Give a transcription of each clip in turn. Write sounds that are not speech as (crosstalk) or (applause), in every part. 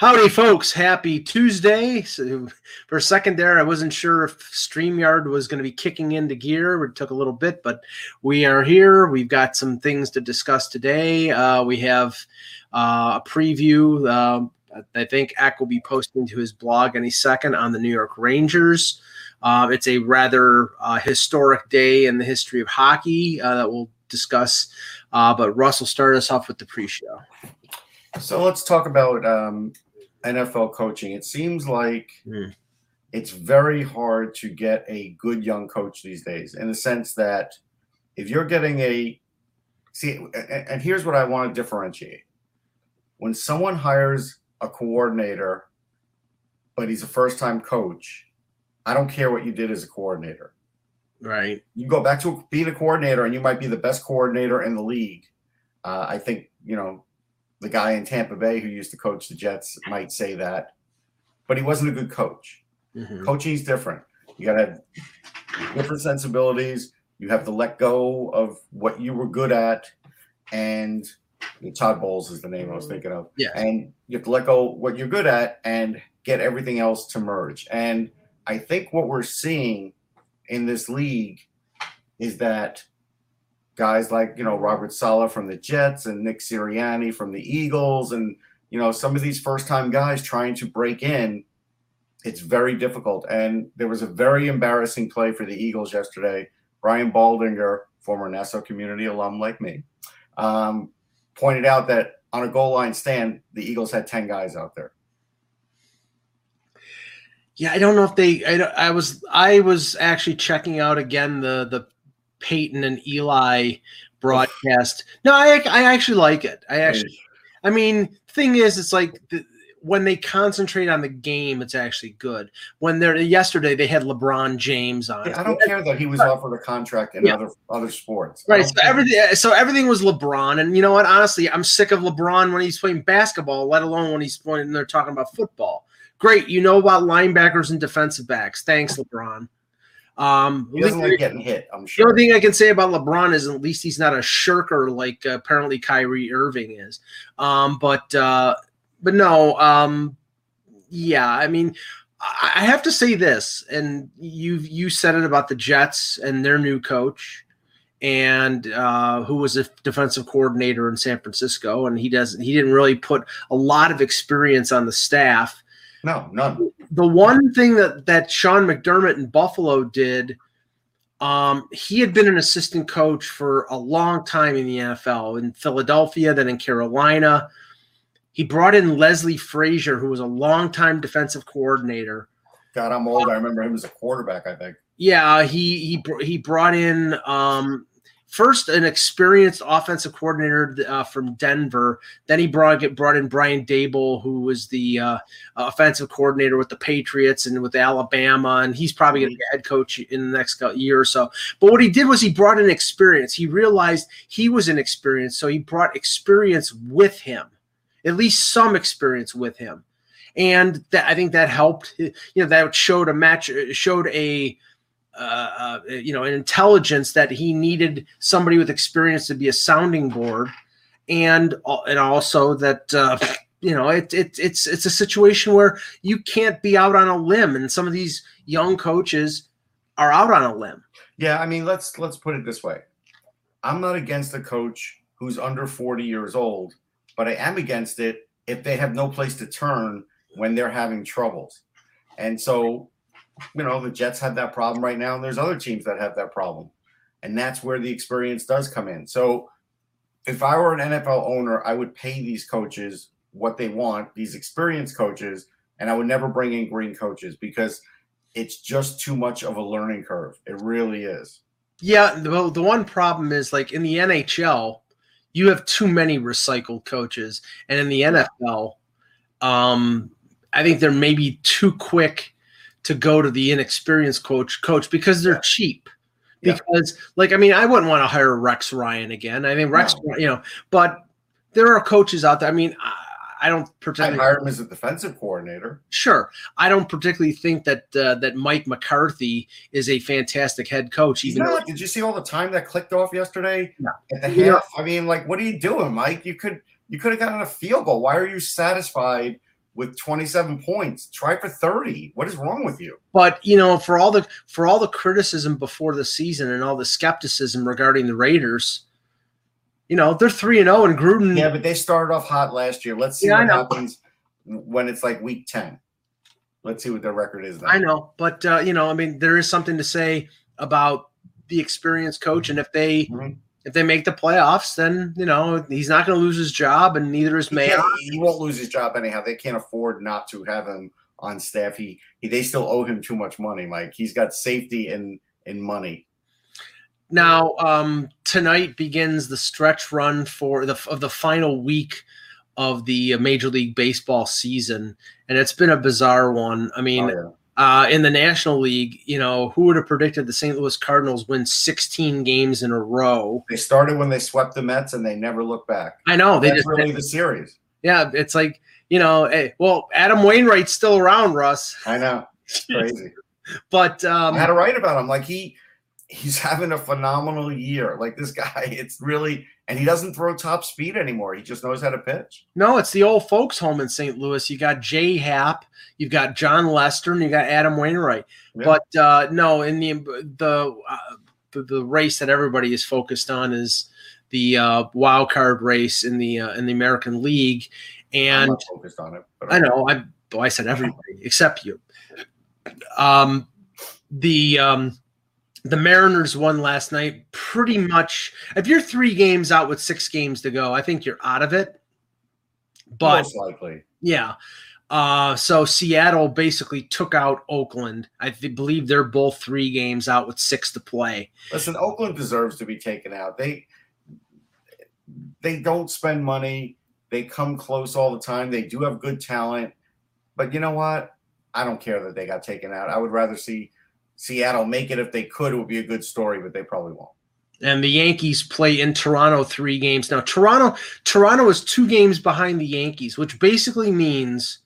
Howdy, folks. Happy Tuesday. So for a second there, I wasn't sure if StreamYard was going to be kicking into gear. It took a little bit, but we are here. We've got some things to discuss today. Uh, we have uh, a preview. Um, I think Eck will be posting to his blog any second on the New York Rangers. Uh, it's a rather uh, historic day in the history of hockey uh, that we'll discuss. Uh, but Russ will start us off with the pre-show. So let's talk about um, NFL coaching. It seems like Hmm. it's very hard to get a good young coach these days, in the sense that if you're getting a see, and here's what I want to differentiate: when someone hires a coordinator, but he's a first-time coach, I don't care what you did as a coordinator. Right. You go back to being a coordinator, and you might be the best coordinator in the league. Uh, I think you know the guy in Tampa Bay who used to coach the Jets might say that, but he wasn't a good coach. Mhm. Coaching is different. You got to have different sensibilities. You have to let go of what you were good at, and Todd Bowles is the name I was thinking of. Yes. And you have to let go what you're good at and get everything else to merge. And I think what we're seeing in this league is that guys like you know Robert Saleh from the Jets and Nick Sirianni from the Eagles and you know some of these first time guys trying to break in. It's very difficult. And there was a very embarrassing play for the Eagles yesterday. Brian Baldinger former Nassau community alum like me um, pointed out that on a goal line stand the Eagles had 10 guys out there. Yeah, I don't know if they. I, I was I was actually checking out again the the Peyton and Eli broadcast. No, I I actually like it. I actually. I mean, thing is, it's like the, when they concentrate on the game, it's actually good. When they're yesterday, they had LeBron James on. I don't care that he was offered a contract in Yeah. other other sports Right. So care. everything, so everything was LeBron, and you know what? Honestly, I'm sick of LeBron when he's playing basketball, let alone when he's playing. And they're talking about football. Great, you know about linebackers and defensive backs. Thanks, (laughs) LeBron. Um, he doesn't like getting hit I'm sure. the only thing I can say about LeBron is at least he's not a shirker like uh, apparently Kyrie Irving is. Um, but uh, but no, um, yeah, I mean, I I have to say this, and you you said it about the Jets and their new coach, and uh, who was a defensive coordinator in San Francisco, and he doesn't he didn't really put a lot of experience on the staff no none the one thing that that Sean McDermott in Buffalo did, um, he had been an assistant coach for a long time in the NFL in Philadelphia, then in Carolina. He brought in Leslie Frazier, who was a longtime defensive coordinator. God I'm old I remember him as a quarterback I think Yeah, he he he brought in um, first an experienced offensive coordinator uh, from Denver. Then he brought brought in Brian Daboll, who was the uh, offensive coordinator with the Patriots and with Alabama, and he's probably going to be head coach in the next year or so. But what he did was he brought in experience. He realized he was inexperienced, so he brought experience with him, at least some experience with him. And that I think that helped. You know, that showed a match, showed a uh, uh, you know, an intelligence that he needed somebody with experience to be a sounding board, and and also that uh, you know it, it it's it's a situation where you can't be out on a limb, and some of these young coaches are out on a limb. Yeah, I mean, let's let's put it this way. I'm not against a coach who's under 40 years old, but I am against it if they have no place to turn when they're having troubles. And so, you know, the Jets have that problem right now, and there's other teams that have that problem. And that's where the experience does come in. So if I were an NFL owner, I would pay these coaches what they want, these experienced coaches, and I would never bring in green coaches because it's just too much of a learning curve. It really is. Yeah, the, the one problem is like in the NHL, you have too many recycled coaches, and in the NFL, um, I think they're maybe too quick to go to the inexperienced coach coach because they're cheap. Yeah. Because, like, I mean, I wouldn't want to hire Rex Ryan again. I mean, Rex, No. you know, but there are coaches out there. I mean, I, I don't I pretend. hired him as a defensive coordinator. Sure, I don't particularly think that uh, that Mike McCarthy is a fantastic head coach. He's Even not. Did you see all the time that clicked off yesterday No. at the Yeah. half? I mean, like, what are you doing, Mike? You could you could have gotten a field goal. Why are you satisfied with 27 points? Try for 30. What is wrong with you? but you know, for all the for all the criticism before the season and all the skepticism regarding the Raiders, you know, they're three and zero, and Gruden. Yeah, but they started off hot last year. Let's see Yeah, what happens when it's like week 10. Let's see what their record is. Then. I know, but uh, you know, I mean, there is something to say about the experienced coach, and if they Mhm. If they make the playoffs, then you know he's not going to lose his job, and neither is He, he won't lose his job anyhow. They can't afford not to have him on staff. He, he they still owe him too much money, Mike. He's got safety and and money. Now, um, tonight begins the stretch run for the of the final week of the Major League Baseball season, and it's been a bizarre one. I mean, Oh, uh, in the National League, you know, who would have predicted the St. Louis Cardinals win 16 games in a row? They started when they swept the Mets and they never looked back. I know they That's just really the series. yeah. It's like you know, hey, well, Adam Wainwright's still around, Russ, I know. It's (laughs) crazy. but um, I had to write about him. Like he he's having a phenomenal year. Like this (laughs) guy, it's really and he doesn't throw top speed anymore. He just knows how to pitch. No, it's the old folks home in St. Louis. You got Jay Happ, you've got Jon Lester, and you got Adam Wainwright. Yeah. But uh, no, in the the, uh, the the race that everybody is focused on is the uh, wild card race in the uh, in the American League, and focused on it. But I know I well, I said everybody except you. Um, the um, the Mariners won last night. Pretty much, if you're three games out with six games to go, I think you're out of it. But most likely. yeah. Uh, so Seattle basically took out Oakland. I th- believe they're both three games out with six to play. Listen, Oakland deserves to be taken out. They they don't spend money. They come close all the time. They do have good talent. But you know what? I don't care that they got taken out. I would rather see Seattle make it if they could. It would be a good story, but they probably won't. And the Yankees play in Toronto three games. Now Toronto, Toronto is two games behind the Yankees, which basically means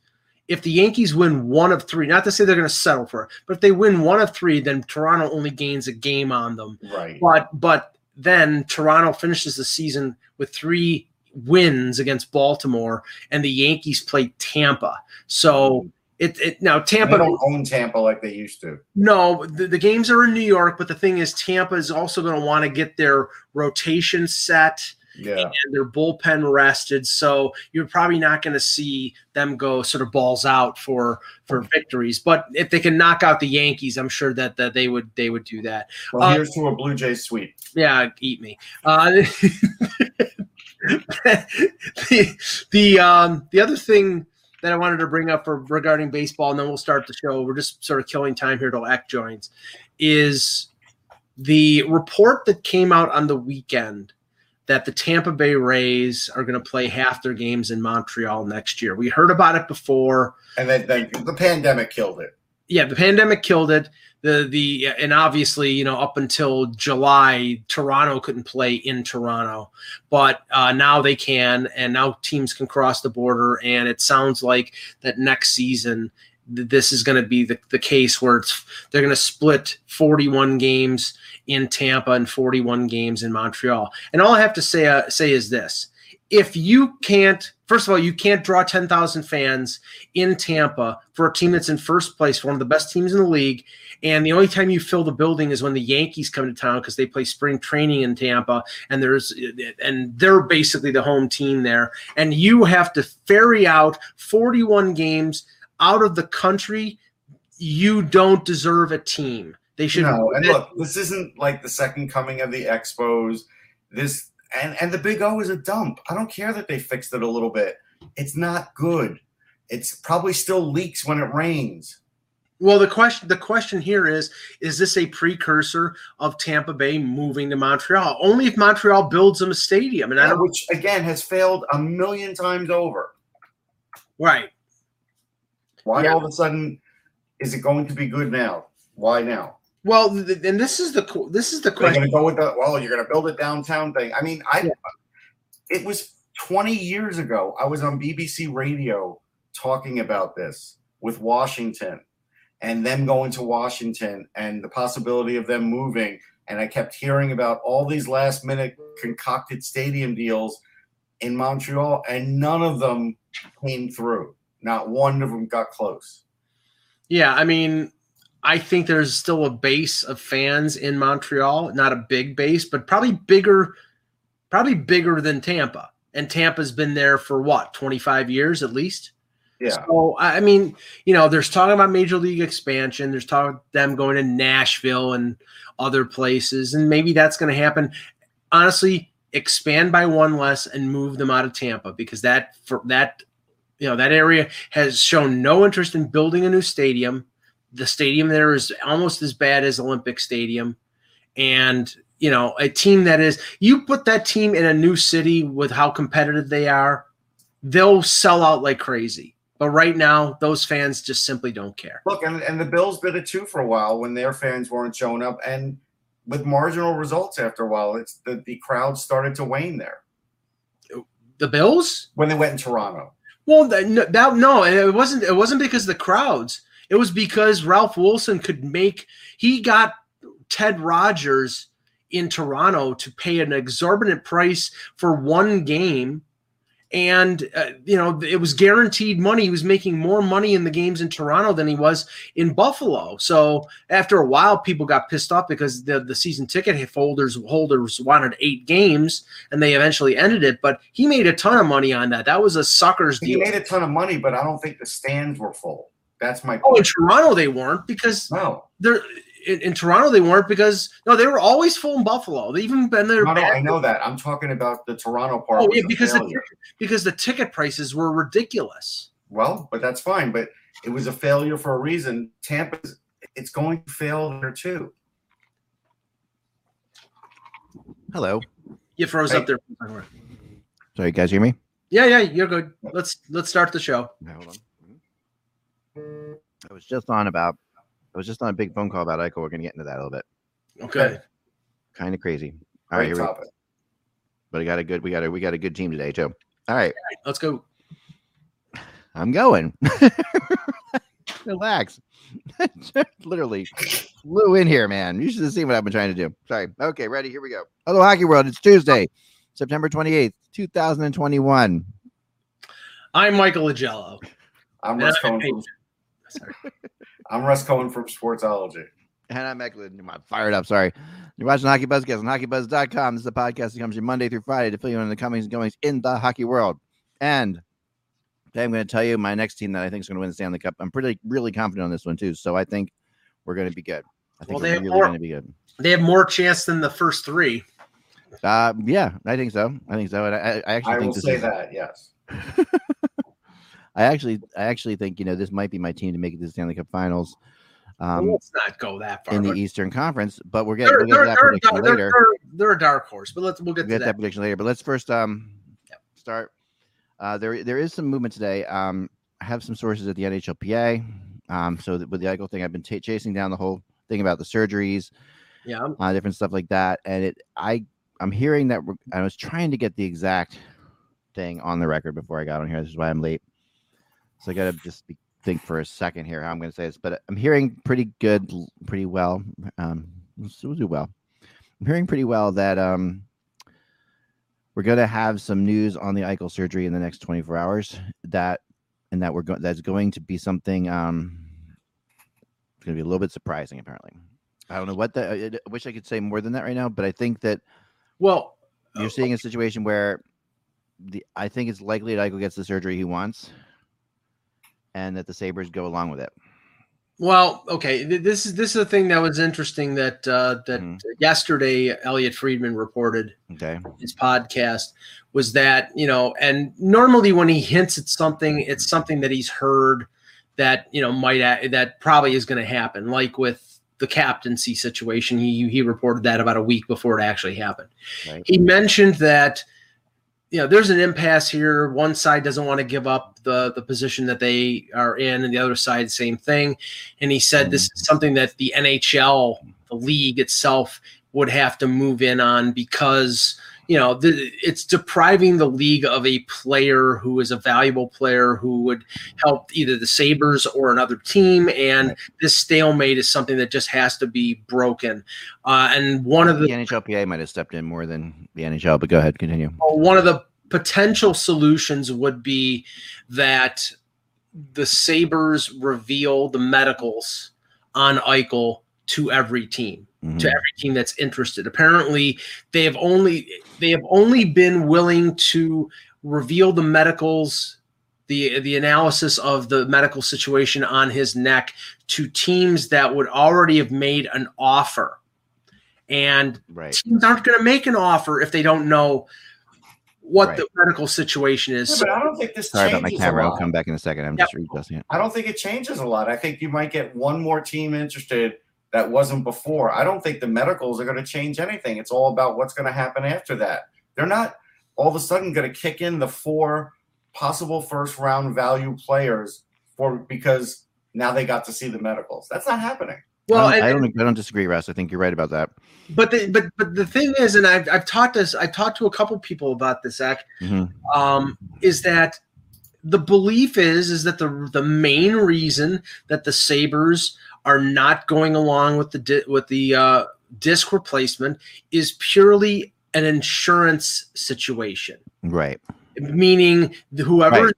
if the Yankees win one of three, not to say they're going to settle for it, but if they win one of three, then Toronto only gains a game on them. Right. But but then Toronto finishes the season with three wins against Baltimore, and the Yankees play Tampa. So hmm. it, it now They Tampa. don't own Tampa like they used to. No, the, the games are in New York, but the thing is, Tampa is also going to want to get their rotation set Yeah. and their bullpen rested. So you're probably not going to see them go sort of balls out for for victories. But if they can knock out the Yankees, I'm sure that, that they would they would do that. Well, Uh, here's to a Blue Jays sweep. Yeah, eat me. Uh, (laughs) the the um, the other thing that I wanted to bring up for regarding baseball, and then we'll start the show. We're just sort of killing time here till Eck joins. Is the report that came out on the weekend that the Tampa Bay Rays are going to play half their games in Montreal next year? We heard about it before And then, then the pandemic killed it. yeah, the pandemic killed it. The the and obviously, you know, up until July, Toronto couldn't play in Toronto, but uh, now they can, and now teams can cross the border. And it sounds like that next season, th- this is going to be the, the case where it's they're going to split 41 games in Tampa and 41 games in Montreal. And all I have to say uh, say is this: if you can't, first of all, you can't draw 10,000 fans in Tampa for a team that's in first place, one of the best teams in the league. And the only time you fill the building is when the Yankees come to town because they play spring training in Tampa, and there's and they're basically the home team there. And you have to ferry out 41 games out of the country. You don't deserve a team. They should. No, and look, this isn't like the second coming of the Expos. This and and the Big O is a dump. I don't care that they fixed it a little bit. It's not good. It's probably still leaks when it rains. Well, the question the question here is: Is this a precursor of Tampa Bay moving to Montreal? Only if Montreal builds them a stadium, and I don't. which again has failed a million times over. Right. Why Yeah. all of a sudden is it going to be good now? Why now? Well, th- and this is the this is the question. going to go with the well, you're going to build a downtown thing. I mean, I Yeah. it was 20 years ago. I was on BBC Radio talking about this with Washington and them going to Washington and the possibility of them moving. And I kept hearing about all these last minute concocted stadium deals in Montreal, and none of them came through. Not one of them got close. Yeah, I mean, I think there's still a base of fans in Montreal, not a big base, but probably bigger, probably bigger than Tampa. And Tampa's been there for what, 25 years at least? Yeah. So I mean, you know, there's talking about major league expansion. There's talk of them going to Nashville and other places, and maybe that's going to happen. Honestly, expand by one less and move them out of Tampa because that for that you know that area has shown no interest in building a new stadium. The stadium there is almost as bad as Olympic Stadium, and you know a team that is you put that team in a new city with how competitive they are, they'll sell out like crazy. But right now, those fans just simply don't care. Look, and, and the Bills did it too for a while when their fans weren't showing up, and with marginal results after a while, it's the, the crowd started to wane there The Bills? when they went in Toronto. Well, that, no, that, no, it wasn't. It wasn't because of the crowds. It was because Ralph Wilson could make. He got Ted Rogers in Toronto to pay an exorbitant price for one game, and uh, you know it was guaranteed money. He was making more money in the games in Toronto than he was in Buffalo. So after a while, people got pissed off because the the season ticket holders holders wanted eight games, and they eventually ended it. But he made a ton of money on that. That was a sucker's He deal. He made a ton of money, but I don't think the stands were full. That's my Oh, in. Toronto they weren't because No, they're in, in Toronto they weren't because no, they were always full in Buffalo. They even been there. no, no, I know that. I'm talking about the Toronto part. Oh yeah, because the, because the ticket prices were ridiculous. well, but that's fine. But it was a failure for a reason. Tampa's it's going to fail there too. Hello. You froze Hey. up there. Sorry, you guys hear me? Yeah, yeah, you're good. Let's let's start the show. No, hold on. I was just on about. I was just on a big phone call about Eichel. We're gonna get into that a little bit. Okay. Kind of crazy. All right, Great here we, topic. but we got a good. We got a. We got a good team today too. All right, Let's go. I'm going. (laughs) Relax. (laughs) Literally flew in here, man. You should have seen what I've been trying to do. Sorry. Okay, ready. Here we go. Hello, Hockey World. It's Tuesday, September 28th, 2021. I'm Michael Augello. I'm Russ I Cohen from Sorry. I'm Russ Cohen from Sportsology. And I'm Eklund. I'm fired up. Sorry. You're watching Hockey Buzzcast on hockeybuzz.com. This is a podcast that comes to you Monday through Friday to fill you in on the comings and goings in the hockey world. And today I'm going to tell you my next team that I think is going to win the Stanley Cup. I'm pretty, really confident on this one, too. So I think we're going to be good. I think Well, they we're have really more- going to be good. They have more chance than the first three. Uh, yeah, I think so. I think so. And I, I actually I think will this say is, that, yes. (laughs) I actually, I actually think, you know, this might be my team to make it to the Stanley Cup finals. Um, Let's not go that far. in the Eastern Conference, but we're getting we'll get that prediction they're, later. they're- they're a dark horse, but let's we'll get We'll to get that. that prediction later. But let's first um Yep. start. Uh, there there is some movement today. Um, I have some sources at the NHLPA. Um, so with the Eichel thing, I've been ta chasing down the whole thing about the surgeries, Yeah, uh, different stuff like that. And it, I, I'm hearing that we're, I was trying to get the exact thing on the record before I got on here. This is why I'm late. So I got to just be, think for a second here how I'm going to say this. But I'm hearing pretty good, pretty well. Um, we'll, do well. I'm hearing pretty well that um, we're going to have some news on the Eichel surgery in the next 24 hours. That and that we're going that's going to be something um, it's going to be a little bit surprising. Apparently, I don't know what that. I, I wish I could say more than that right now, but I think that well, you're seeing a situation where the I think it's likely that Eichel gets the surgery he wants, and that the Sabres go along with it. Well, okay. This is this is the thing that was interesting that uh, that Mhm. yesterday Elliot Friedman reported Okay. his podcast was that you know, and normally when he hints at something, it's something that he's heard that you know might a- that probably is going to happen, like with the captaincy situation. He he reported that about a week before it actually happened. Right. He mentioned that you know there's an impasse here. One side doesn't want to give up the the position that they are in, and the other side same thing. And he said this mm-hmm. is something that the NHL, the league itself, would have to move in on because you know the, it's depriving the league of a player who is a valuable player who would help either the Sabres or another team. And this stalemate is something that just has to be broken. Uh, and one of the the NHLPA might have stepped in more than the NHL, but go ahead, continue. one of the potential solutions would be that the Sabres reveal the medicals on Eichel to every team Mhm. to every team that's interested. Apparently, they have only they have only been willing to reveal the medicals, the the analysis of the medical situation on his neck to teams that would already have made an offer. And Right. teams aren't going to make an offer if they don't know what Right. the medical situation is. Yeah, but I don't think this Sorry about my camera. I'll come back in a second. I'm Yep. just readjusting it. I don't think it changes a lot. I think you might get one more team interested that wasn't before. I don't think the medicals are going to change anything. It's all about what's going to happen after that. They're not all of a sudden going to kick in the four possible first round value players for because now they got to see the medicals. That's not happening. well, I, don't, I don't. I don't disagree, Russ. I think you're right about that. but the, but but the thing is, and I've I've talked this. I've talked to a couple people about this. Zach, Mhm. um, is that the belief is is that the the main reason that the Sabres are not going along with the di- with the uh, disc replacement is purely an insurance situation, Right. meaning whoever. Right.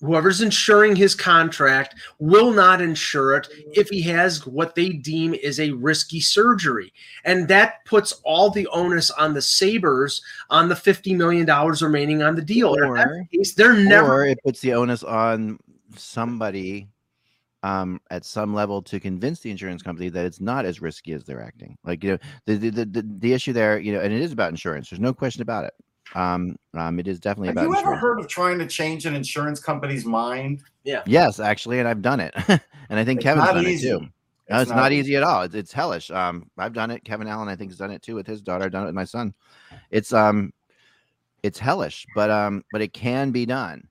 Whoever's insuring his contract will not insure it if he has what they deem is a risky surgery. And that puts all the onus on the Sabres on the $50 million remaining on the deal. And if that's Or- the case, they're never Or it puts the onus on somebody um, at some level to convince the insurance company that it's not as risky as they're acting. Like you know, the the the, the, the issue there, you know, and it is about insurance. There's no question about it. Um, um, it is definitely Have about you ever insurance. heard of trying to change an insurance company's mind? Yeah. Yes, actually, and I've done it, (laughs) and I think It's Kevin's not done easy. it too. No, it's, not, easy at all. It's, it's hellish. Um, I've done it. Kevin Allen, I think, has done it too with his daughter. I've done it with my son. It's um, it's hellish, but um, but it can be done.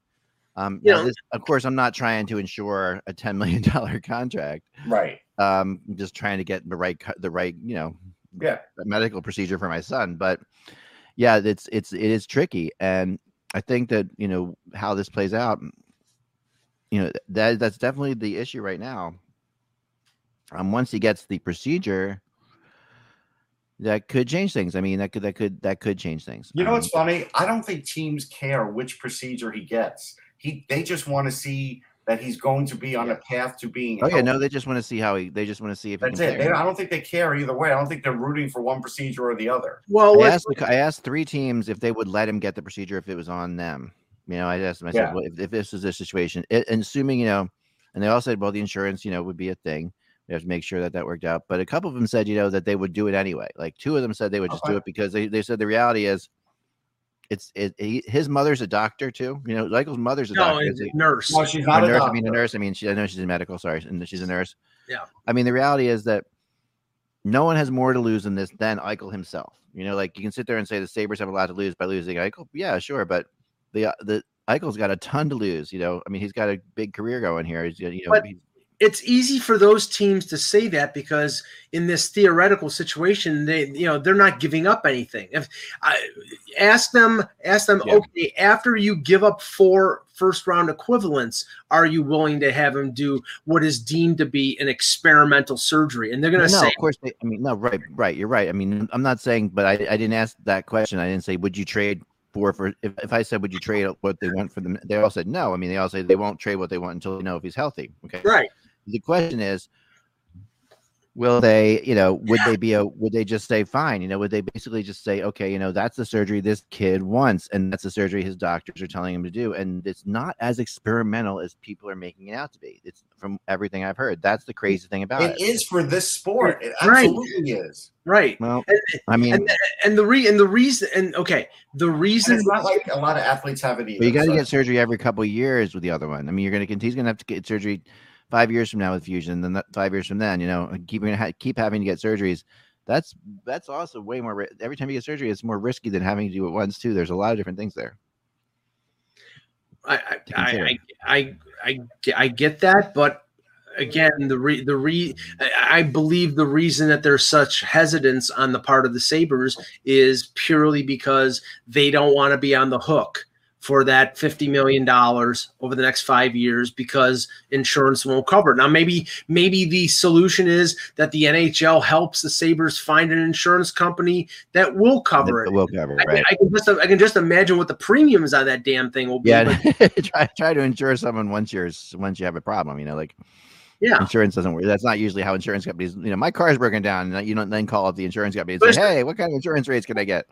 Um, know- this, of course, I'm not trying to insure a ten million (laughs) dollar contract. Right. Um, I'm just trying to get the right, the right, you know, Yeah. medical procedure for my son. But yeah, it's it's it is tricky, and I think that you know how this plays out. You know that that's definitely the issue right now. Um, once he gets the procedure, that could change things. I mean, that could that could that could change things. You know Um, what's funny? I don't think teams care which procedure he gets. He they just want to see that he's going to be on a path to being. Oh yeah, no, they just want to see how he. They just want to see if he That's can it. They. I don't think they care either way. I don't think they're rooting for one procedure or the other. well. I asked, the- I asked three teams if they would let him get the procedure if it was on them. You know, I asked myself Yeah. well, if, if this is a situation, it, and assuming, you know, and they all said, well, the insurance, you know, would be a thing. We have to make sure that that worked out. But a couple of them said, you know, that they would do it anyway. Like two of them said they would oh, just do it because they, they said the reality is it's it, he, his mother's a doctor too. You know, Michael's mother's a no, doctor. it's a nurse. No, she's not a, nurse. I mean, a nurse. I mean, she, I know she's in medical. Sorry, and she's a nurse. Yeah. I mean, the reality is that no one has more to lose in this than Eichel himself. You know, like you can sit there and say the Sabres have a lot to lose by losing Eichel. Yeah, sure, but the the Eichel's got a ton to lose. You know, I mean, he's got a big career going here. He's you know, But- he's- it's easy for those teams to say that because in this theoretical situation they you know they're not giving up anything if i ask them ask them Yeah. okay after you give up four first round equivalents are you willing to have them do what is deemed to be an experimental surgery and they're going no, to say of course. They, I mean, no, right, right. You're right. I mean, I'm not saying, but I, I didn't ask that question. I didn't say, would you trade for for if, if I said, would you trade what they want for them? They all said no. I mean, they all say they won't trade what they want until they know if he's healthy. Okay. right the question is will they you know would they be a would they just say fine you know would they basically just say okay you know that's the surgery this kid wants and that's the surgery his doctors are telling him to do and it's not as experimental as people are making it out to be it's from everything i've heard that's the crazy thing about it, It is for this sport. It Right. absolutely is. right well and, i mean and, and the re and the reason and okay the And reason it's not like a lot of athletes have it either. But you got to so- get surgery every couple of years with the other one. I mean, you're going to he's going to have to get surgery five years from now with fusion, then five years from then, you know, keeping ha- keep having to get surgeries. That's that's also way more. ri- Every time you get surgery, it's more risky than having to do it once too. There's a lot of different things there. I I, I. I, I, I, get that, but again, the re, the re, I I believe the reason that there's such hesitance on the part of the Sabres is purely because they don't want to be on the hook for that $50 million over the next five years because insurance won't cover it. Now, maybe, maybe the solution is that the NHL helps the Sabres find an insurance company that will cover That it. will cover, I, right? I can just I can just imagine what the premiums on that damn thing will be. yeah, (laughs) try try to insure someone once you're once you have a problem. You know, like yeah. insurance doesn't work. That's not usually how insurance companies. You know, my car's broken down, and you don't then call up the insurance company and But say, "Hey, what kind of insurance rates can I get?"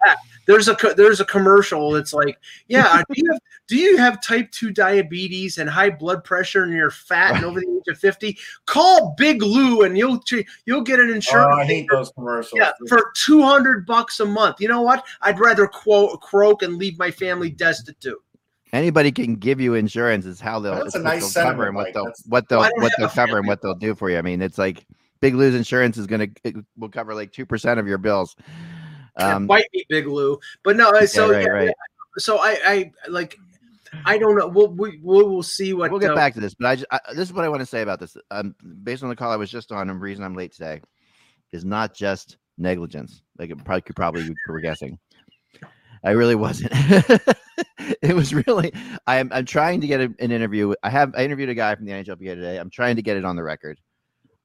There's a there's a commercial that's like, yeah, (laughs) do you have do you have type two diabetes and high blood pressure and you're fat and over the age of fifty? Call Big Lou and you'll you'll get an Oh, insurance. I hate those commercials. yeah, for two hundred bucks a month. You know what? I'd rather quote croak and leave my family destitute. Anybody can give you insurance. Is how they'll, That's a nice they'll cover and what they'll what they'll Well, I don't what they'll cover and what they'll do for you. I mean, it's like Big Lou's insurance is gonna it will cover like two percent of your bills. Um, Bite me, Big Lou. But no, so right, yeah, right. so I I like. I don't know. We'll we, we'll, we'll see what we'll get uh, back to this, but I, just, I this is what I want to say about this. Um, based on the call I was just on, and the reason I'm late today is not just negligence. Like it probably could probably you were guessing. I really wasn't. (laughs) it was really. I'm I'm trying to get a, an interview. I have I interviewed a guy from the NHLPA today. I'm trying to get it on the record.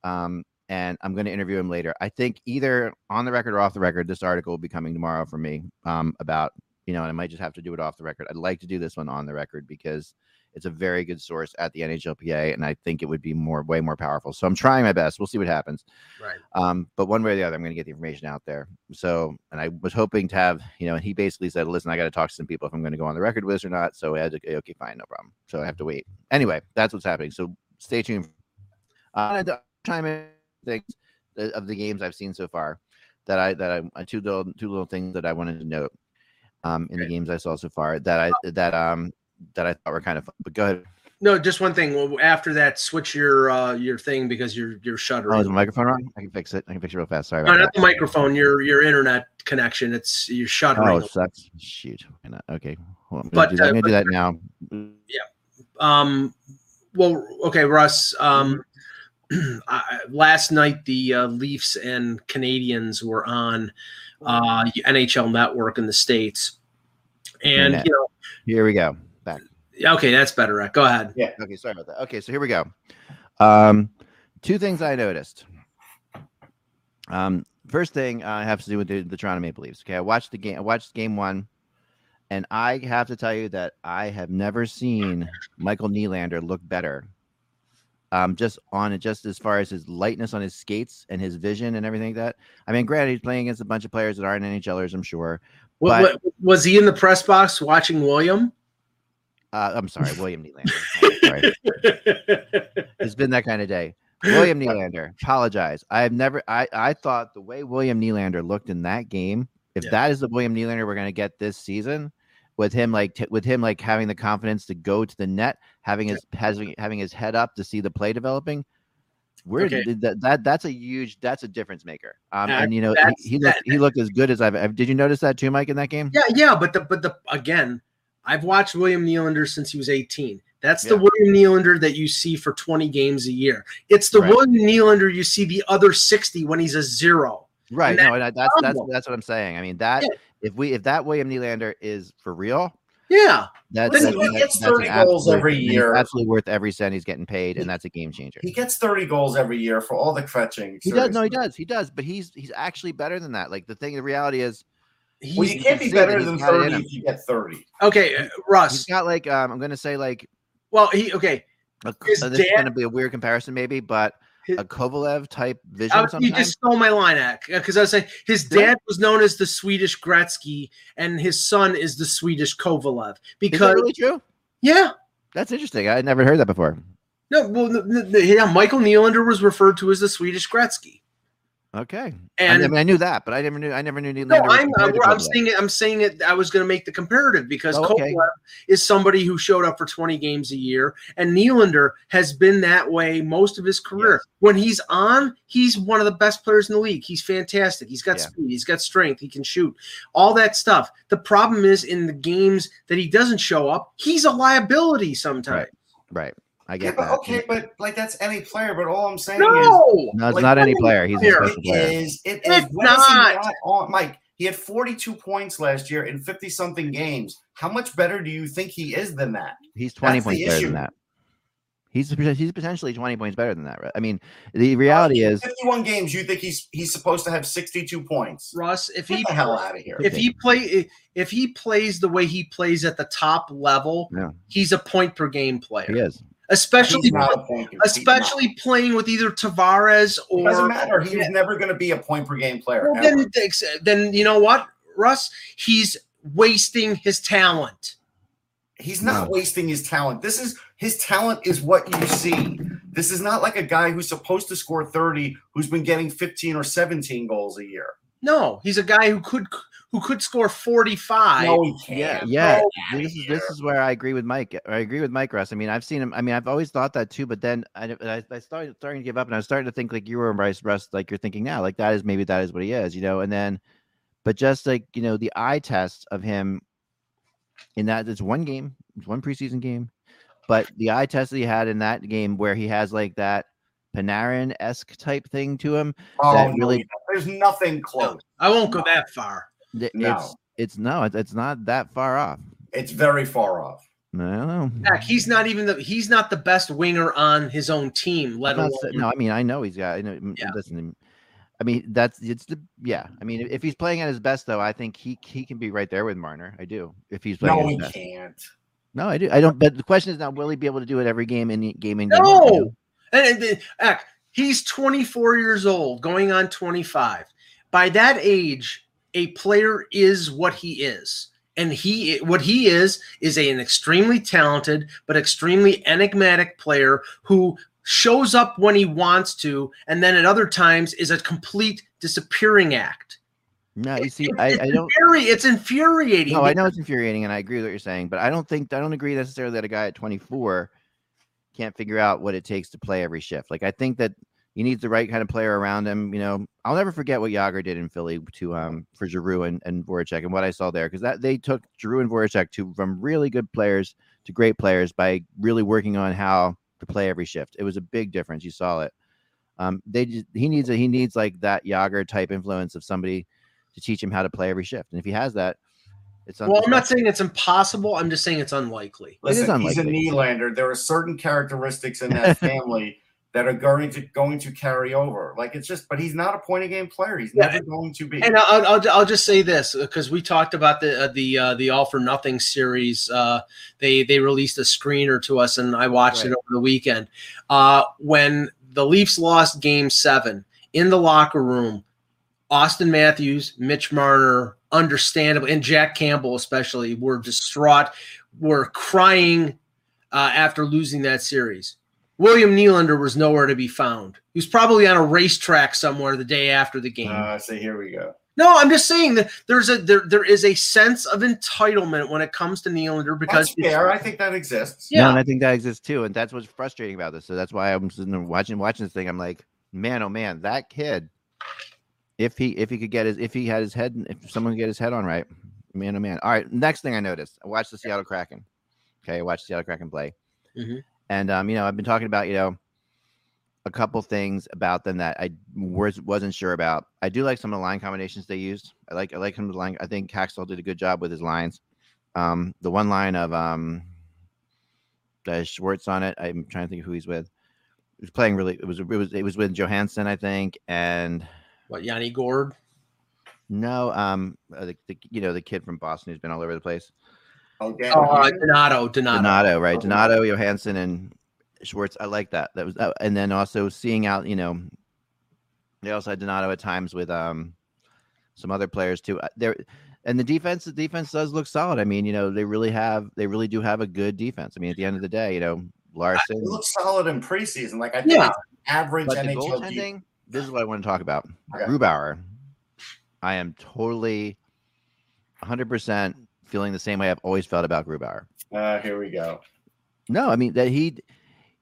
Um, and I'm going to interview him later. I think either on the record or off the record. This article will be coming tomorrow for me. Um, about you know, and I might just have to do it off the record. I'd like to do this one on the record because it's a very good source at the NHLPA, and I think it would be more, way more powerful. So I'm trying my best. We'll see what happens. Right. Um, but one way or the other, I'm going to get the information out there. So, and I was hoping to have, you know, and he basically said, "Listen, I got to talk to some people if I'm going to go on the record with this or not." So I had to, okay, fine, no problem. So I have to wait. Anyway, that's what's happening. So stay tuned. Uh, chime in things of the games I've seen so far that I that I uh, two little two little things that I wanted to note um in the games I saw so far that I that um that I thought were kind of fun. But go ahead. No, just one thing. Well, after that, switch your uh your thing because you're you're Oh, shuttering. is the microphone on? I can fix it. I can fix it real fast. Sorry no, about not the microphone. Your your internet connection. It's you're Oh, shuttering. it sucks. Shoot. Why not? Okay. Hold on. I'm But, gonna, do, that. I'm uh, gonna do that now. Yeah. Um, well, okay, Russ. Um, (clears throat) I, last night the uh, Leafs and Canadiens were on uh NHL Network in the states, and Internet. you know, Here we go. Back. yeah, okay, that's better. Rick. Go ahead. Yeah. Okay, sorry about that. Okay, so here we go. Um, two things I noticed. Um, first thing uh, have to do with the, the Toronto Maple Leafs. Okay, I watched the game. I watched game one, and I have to tell you that I have never seen Michael Nylander look better. Um, just on it, just as far as his lightness on his skates and his vision and everything like that. I mean, granted, he's playing against a bunch of players that aren't NHLers, I'm sure. What, But- what, was he in the press box watching William? Uh, I'm sorry, (laughs) William Nylander. Sorry. It's been that kind of day. William (laughs) Nylander, apologize. I have never. I I thought the way William Nylander looked in that game, if Yeah. that is the William Nylander we're going to get this season, with him like t- with him like having the confidence to go to the net, having his having having his head up to see the play developing. Where Okay. that, that that's a huge that's a difference maker. Um, Yeah, and you know he, he looked he looked as good as I've. I've- Did you notice that too, Mike, in that game? Yeah, yeah, but the but the again, I've watched William Nylander since he was 18. That's the Yeah. William Nylander that you see for 20 games a year. It's the Right. William Nylander you see the other 60 when he's a zero. Right. that No, and that's that's that's what I'm saying. I mean that Yeah. if we if that William Nylander is for real, Yeah, That's, Listen, that's, he gets that's an 30 goals every year. Absolutely worth every cent he's getting paid, He- and that's a game changer. He gets 30 goals every year for all the fetching. He does. No, he does. He does. But he's he's actually better than that. Like the thing, the reality is, he's, Well, you you can't can be better than got it in 30 if you get 30. okay, uh, he's Russ. got like um, I'm going to say like Well, he okay. a, His uh, this is dad- going to be a weird comparison, maybe, but His- a Kovalev type vision. I, you just stole my line, act because I was saying his Yeah. dad was known as the Swedish Gretzky, and his son is the Swedish Kovalev. is that Because really true? yeah, That's interesting. I had never heard that before. no, well, n- n- yeah, Michael Nylander was referred to as the Swedish Gretzky. Okay. And I, mean, I knew that, but I never knew. I never knew. no, Nylander was I'm I'm, I'm saying it. I'm saying it. I was going to make the comparative because Oh, okay. Kovalev is somebody who showed up for 20 games a year, and Nylander has been that way most of his career. Yes. When he's on, he's one of the best players in the league. He's fantastic. He's got Yeah. speed. He's got strength. He can shoot. All that stuff. The problem is in the games that he doesn't show up, he's a liability sometimes. Right. I Yeah, get but that. okay, but like that's any player. But all I'm saying is, No, No, it's like, not any player. He's a special player. is. It It's is. When is he not. not on? Mike, he had 42 points last year in 50 something games. How much better do you think he is than that? He's 20 That's points better issue. than that. He's he's potentially 20 points better than that, right? I mean, the reality is 51 games. You think he's he's supposed to have 62 points? Russ, if Get he the hell out of here. if he play if he plays the way he plays at the top level, Yeah. he's a point per game player. he is. Especially He's not a point. he's especially playing with either Tavares not. or doesn't matter. He's Yeah. never going to be a point per game player. Well, then, then you know what, Russ? He's wasting his talent. He's not No. wasting his talent. This is his talent is what you see. This is not like a guy who's supposed to score 30 who's been getting 15 or 17 goals a year. No, he's a guy who could who could score forty five. No, he can't. Yeah, yeah. Go This is this is where I agree with Mike. I agree with Mike Russ. I mean, I've seen him. I mean, I've always thought that too. But then I, I, I started starting to give up, and I was starting to think like you were Bryce Russ, like you're thinking now, like that is maybe that is what he is, you know. And then, but just like you know, the eye test of him in that it's one game, it's one preseason game, but the eye test that he had in that game where he has like that Panarin esque type thing to him. Oh, that really- there's nothing close. I won't go that far. Th- No. It's it's no, it's, it's not that far off. It's very far off. I. Heck, he's not even the he's not the best winger on his own team, let alone not no, I mean I know he's got. I know, Yeah. listen, I mean that's it's the yeah. I mean if he's playing at his best though, I think he he can be right there with Marner. I do. If he's playing No, at he best. can't. No, I do. I don't. But the question is now, will he be able to do it every game in game in game? No. know? And, and the- he's 24 years old, going on 25. By that age, a player is what he is. And he what he is is a, an extremely talented but extremely enigmatic player who shows up when he wants to and then at other times is a complete disappearing act. No, you see, I, I don't. it's infuriating. No, I know it's infuriating, and I agree with what you're saying, but I don't think I don't agree necessarily that a guy at 24 can't figure out what it takes to play every shift. Like I think that he needs the right kind of player around him. You know, I'll never forget what Jagr did in Philly to um for Giroux and, and Voracek and what I saw there because that they took Giroux and Voracek to from really good players to great players by really working on how to play every shift. It was a big difference. You saw it. Um, they just he needs a he needs like that Jagr type influence of somebody to teach him how to play every shift. And if he has that, it's well, I'm not saying it's impossible. I'm just saying it's unlikely. It is Listen, he's a unlikely. Nylander. There are certain characteristics in that (laughs) family that are going to going to carry over. Like it's just, but he's not a point of game player. He's Yeah, never going to be. And I'll, I'll, I'll just say this because we talked about the uh, the uh, the All or Nothing series. Uh, they they released a screener to us, and I watched it over the weekend. Uh, when the Leafs lost Game Seven in the locker room, Auston Matthews, Mitch Marner, understandable, and Jack Campbell especially were distraught, were crying uh, after losing that series. William Nylander was nowhere to be found. He was probably on a racetrack somewhere the day after the game. Uh, so here we go. No, I'm just saying that there's a there there is a sense of entitlement when it comes to Nylander because That's fair. I think that exists. Yeah. No, and I think that exists too, and that's what's frustrating about this. So that's why I'm sitting there watching watching this thing. I'm like, man, oh man, that kid. If he if he could get his if he had his head if someone could get his head on right, man, oh man. All right, next thing I noticed, I watched the Seattle Kraken. Okay, I watched Seattle Kraken play, Mhm. And um, you know, I've been talking about you know a couple things about them that I was wasn't sure about. I do like some of the line combinations they used. I like I like the line. I think Hakstol did a good job with his lines. Um, the one line of um, the Schwartz on it. I'm trying to think of who he's with. He was playing really. It was it was it was with Johansson, I think, and what Yanni Gourde. no, um, uh, the, the you know the kid from Boston who's been all over the place. Oh, Dan, uh, Donato, Donato. Donato, right? Okay. Donato, Johansson, and Schwartz. I like that. That was, uh, and then also seeing out, you know, they also had Donato at times with um some other players too. Uh, There, and the defense, the defense does look solid. I mean, you know, they really have, they really do have a good defense. I mean, at the end of the day, you know, Larsson, It looks solid in preseason. Like I think Yeah. it's average but NHL. goaltending, this is what I want to talk about. Okay. Grubauer. I am totally 100% feeling the same way I've always felt about Grubauer. Uh, here we go. No, I mean that he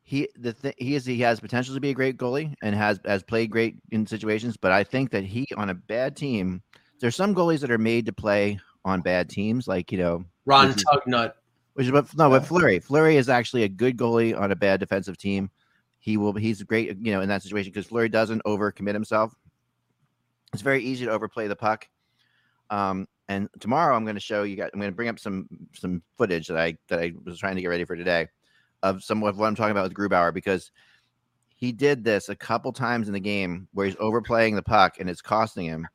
he the th- he is he has potential to be a great goalie and has has played great in situations, but I think that he on a bad team, there's some goalies that are made to play on bad teams, like you know, Ron Which is- Tugnutt. which is what no, but Fleury Fleury is actually a good goalie on a bad defensive team. He will he's great, you know, in that situation because Fleury doesn't overcommit himself. It's very easy to overplay the puck. Um, and tomorrow I'm going to show you guys. I'm going to bring up some some footage that I that I was trying to get ready for today of some of what I'm talking about with Grubauer because he did this a couple times in the game where he's overplaying the puck and it's costing him.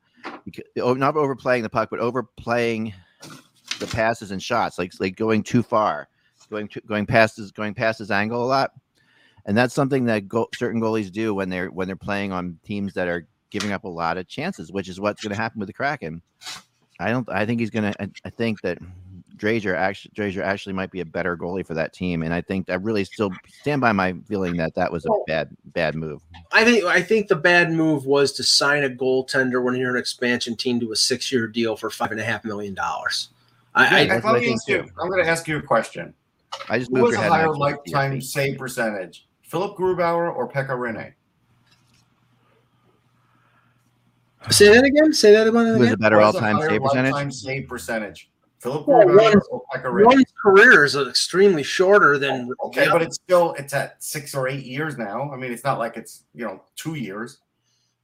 Because, oh, not overplaying the puck, but overplaying the passes and shots, like like going too far, going to, going past his going past his angle a lot, and that's something that go, certain goalies do when they're when they're playing on teams that are giving up a lot of chances, which is what's going to happen with the Kraken. I don't. I think he's going to. I think that Driedger actually Driedger actually might be a better goalie for that team, and I think I really still stand by my feeling that that was a bad bad move. I think I think the bad move was to sign a goaltender when you're an expansion team to a six year deal for five and a half million dollars. I, Yeah, I that's If what I I'm, think ask you, too. I'm going to ask you a question. I just Who moved has your a higher next to the lifetime DFB. save percentage, Philip Grubauer or Pekka Rinne? Say that again. Say that about it Who has a better all-time higher save percentage? Lifetime save percentage, Philip Well, one- or One's career is extremely shorter than Okay, but it's still it's at six or eight years now. I mean, it's not like it's you know two years.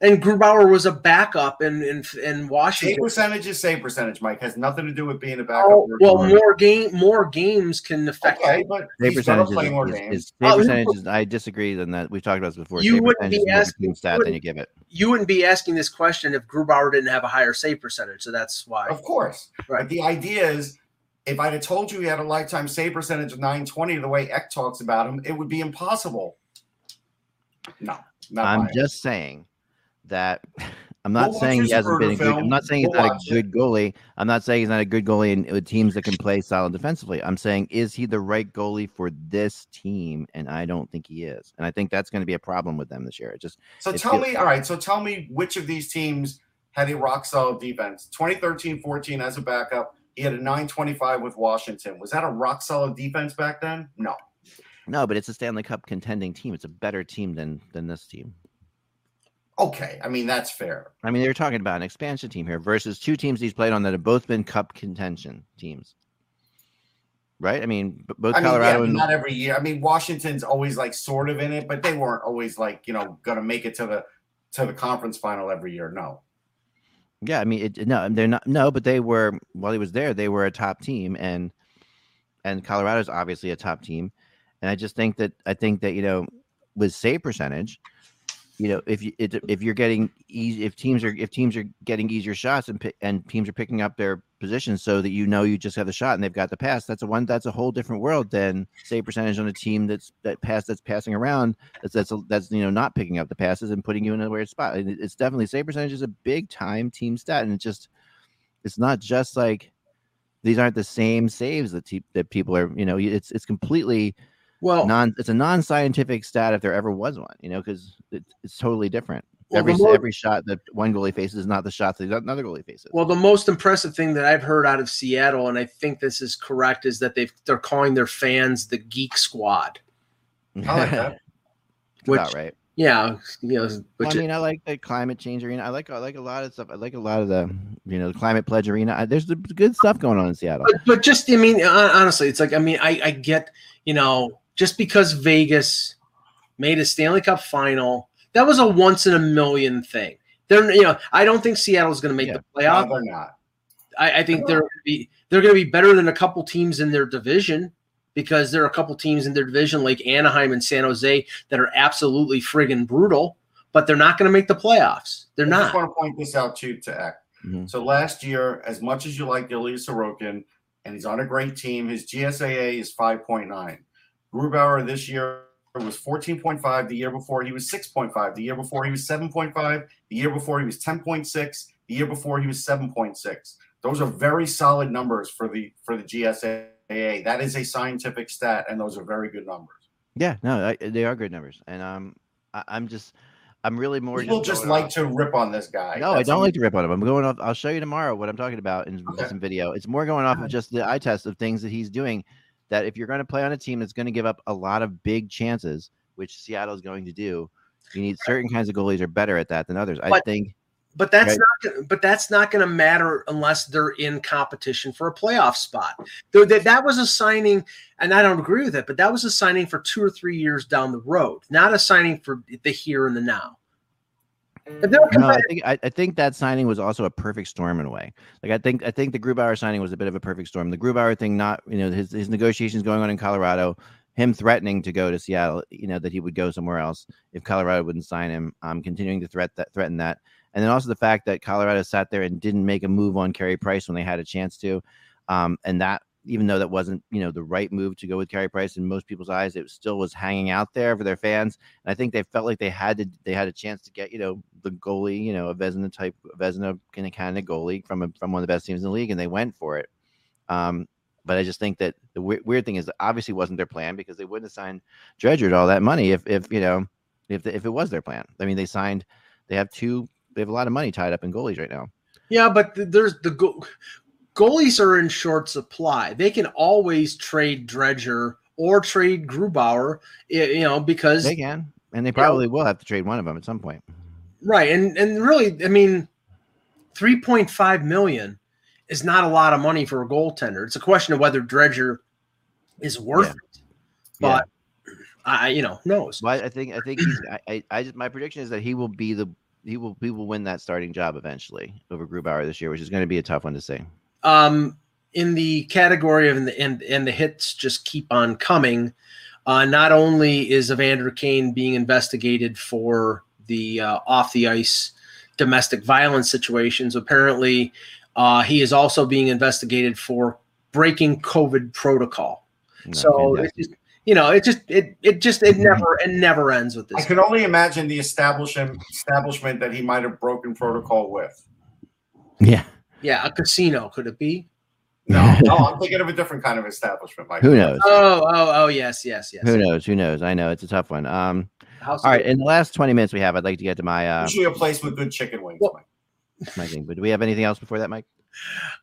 And Grubauer was a backup in in, in Save Washington. percentage is save percentage, Mike. Has nothing to do with being a backup. Oh, or- well, more game more games can affect. okay, but Save percentage play more is, is, games. is save Oh, uh, percentage is, I disagree than that. We've talked about this before. You save wouldn't be is more of a asking- team you stat than you give it. You wouldn't be asking this question if Grubauer didn't have a higher save percentage, so that's why. Of course. Right. But the idea is if I'd have told you he had a lifetime save percentage of 920 the way Eck talks about him, it would be impossible. No, not I'm mine. just saying that (laughs) I'm not We'll saying he hasn't been a good. I'm not saying he's We'll not a good goalie. I'm not saying he's not a good goalie in, with teams that can play solid defensively. I'm saying is he the right goalie for this team? And I don't think he is. And I think that's going to be a problem with them this year. It just So it tell feels- me, all right, so tell me which of these teams had a rock solid defense. 2013 14 as a backup, he had a 925 with Washington. Was that a rock solid defense back then? No. no, but it's a Stanley Cup contending team. It's a better team than than this team. Okay, I mean, that's fair. I mean, they're talking about an expansion team here versus two teams he's played on that have both been Cup contention teams. Right? I mean, both I mean, Colorado but and not every year. I mean, Washington's always like sort of in it, but they weren't always like, you know, gonna make it to the to the conference final every year. No. Yeah, I mean, it, no, they're not. No, but they were while he was there, they were a top team, and and Colorado's obviously a top team, and I just think that I think that you know with save percentage, you know, if you if you're getting easy, if teams are if teams are getting easier shots and and teams are picking up their positions so that you know you just have the shot and they've got the pass, that's a one that's a whole different world than save percentage on a team that's that pass that's passing around that's that's that's you know not picking up the passes and putting you in a weird spot. It's definitely save percentage is a big time team stat, and it just it's not just like these aren't the same saves that te- that people are you know it's it's completely Well, non it's a non scientific stat if there ever was one you know because it, it's totally different. Well, every more- every shot that one goalie faces is not the shot that another goalie faces. Well, the most impressive thing that I've heard out of Seattle, and I think this is correct, is that they've they're calling their fans the Geek Squad. I like that. (laughs) Which- right. Yeah, you know, which I mean, I like the climate change arena. I like I like a lot of stuff. I like a lot of the you know the climate pledge arena. I, there's the good stuff going on in Seattle. but, but just I mean, honestly, it's like I mean, I, I get you know just because Vegas made a Stanley Cup final, that was a once in a million thing. They're you know I don't think Seattle's going to make Yeah. the No, playoff. they're not. I, I think they're gonna be they're going to be better than a couple teams in their division because there are a couple teams in their division like Anaheim and San Jose that are absolutely friggin' brutal, but they're not going to make the playoffs. They're I just not. want to point this out too to Eck. Mhm. So last year, as much as you like Ilya Sorokin, and he's on a great team, his GSAA is 5.9. Grubauer this year was 14.5. The year before, he was 6.5. The year before, he was 7.5. The year before, he was 10.6. The year before, he was 7.6. Those are very solid numbers for the for the GSAA. That is a scientific stat, and those are very good numbers. Yeah, no, I, they are good numbers, and um, I, I'm just, I'm really more People just going like off- to rip on this guy. No, I don't like to rip on him. I'm going off. I'll show you tomorrow what I'm talking about in Okay. some video. It's more going off of just the eye test of things that he's doing. That if you're going to play on a team that's going to give up a lot of big chances, which Seattle is going to do, you need certain kinds of goalies are better at that than others. I think. But that's Right. not. Gonna, but that's not going to matter unless they're in competition for a playoff spot. Though that that was a signing, and I don't agree with it. But that was a signing for two or three years down the road, not a signing for the here and the now. No, I think I, I think that signing was also a perfect storm in a way. Like I think I think the Grubauer signing was a bit of a perfect storm. The Grubauer thing, not you know his his negotiations going on in Colorado, him threatening to go to Seattle, you know that he would go somewhere else if Colorado wouldn't sign him. Um, continuing to threat that threaten that, and then also the fact that Colorado sat there and didn't make a move on Carey Price when they had a chance to, um, and that even though that wasn't you know the right move to go with Carey Price in most people's eyes, it still was hanging out there for their fans. And I think they felt like they had to they had a chance to get you know the goalie, you know, a Vezina type Vezina kind of kind of goalie from a, from one of the best teams in the league, and they went for it. Um, but I just think that the we- weird thing is obviously wasn't their plan because they wouldn't have signed Driedger all that money if if you know if if it was their plan. I mean, they signed they have two they have a lot of money tied up in goalies right now. Yeah, but there's the go- goalies are in short supply. They can always trade Driedger or trade Grubauer, you know, because They can, and they probably will have to trade one of them at some point. right and and really, I mean, three point five million is not a lot of money for a goaltender. It's a question of whether Driedger is worth Yeah. it. But I, you know, knows. Well, I think I think he's. I, I, I just my prediction is that he will be the he will he will win that starting job eventually over Grubauer this year, which is going to be a tough one to say. Um, in the category of and the and, and the hits just keep on coming. Uh, not only is Evander Kane being investigated for the uh, off the ice domestic violence situations, apparently uh, he is also being investigated for breaking COVID protocol. No, so fantastic. it's just you know it just it it just it never it never ends with this. I this. can only imagine the establishment establishment that he might have broken protocol with. yeah, Yeah, a casino could it be? No, no, (laughs) I'm thinking of a different kind of establishment, Mike. who knows? Oh oh oh yes yes yes. Who knows? Who knows? I know it's a tough one. Um, House all right. In the last twenty minutes we have, I'd like to get to my uh Usually a place with good chicken wings. Well- Mike. my thing. But do we have anything else before that, Mike?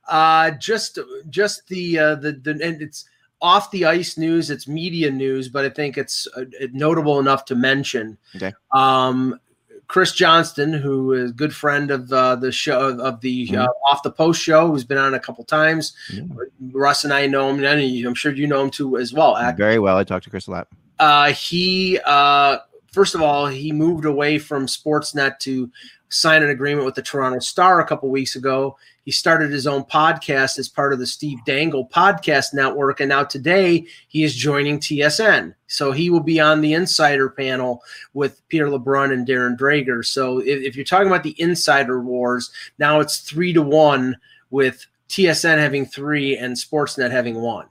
Uh, just just the uh, the the and it's off the ice news. It's media news, but I think it's uh, notable enough to mention. Okay. Um, Chris Johnston, who is a good friend of uh, the show of the uh, Off the Post show, who's been on a couple times. Yeah. Russ and I know him, and I'm sure you know him too as well. Ak. Very well. I talked to Chris a lot. Uh, he uh, first of all he moved away from Sportsnet to sign an agreement with the Toronto Star a couple weeks ago. He started his own podcast as part of the Steve Dangle podcast network, and now today he is joining TSN. So he will be on the Insider panel with Pierre LeBrun and Darren Dreger. So if, if you're talking about the Insider Wars, now it's three to one with TSN having three and Sportsnet having one.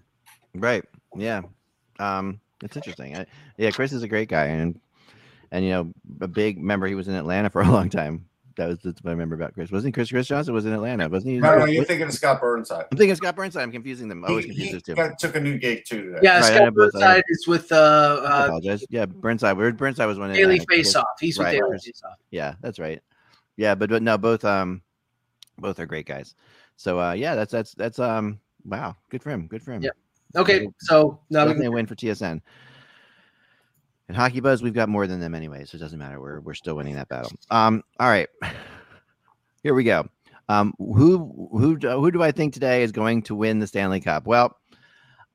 Right. Yeah. Um, it's interesting. I, yeah, Chris is a great guy, and and you know, a big member. He was in Atlanta for a long time. That was that's what I remember about Chris. Wasn't he Chris? Chris Johnston was in Atlanta, wasn't he? No, no, you're thinking of Scott Burnside. I'm thinking of Scott Burnside. I'm confusing them. I always He, confuse he those two. got, took a new gig too today. Yeah, Right, I Scott know both, uh, Burnside is with uh, uh, apologize. Yeah, Burnside. Where Burnside was one. in Daily Atlanta. Face Off. He's with Daily Face Off. Yeah, that's right. Yeah, but but no, both um, both are great guys. So uh, yeah, that's that's that's um, wow, good for him. Good for him. Yep. Okay, so now we can, win for TSN. And Hockey Buzz, we've got more than them anyway, so it doesn't matter. We're we're still winning that battle. Um, all right, (laughs) here we go. Um, who who who do I think today is going to win the Stanley Cup? Well,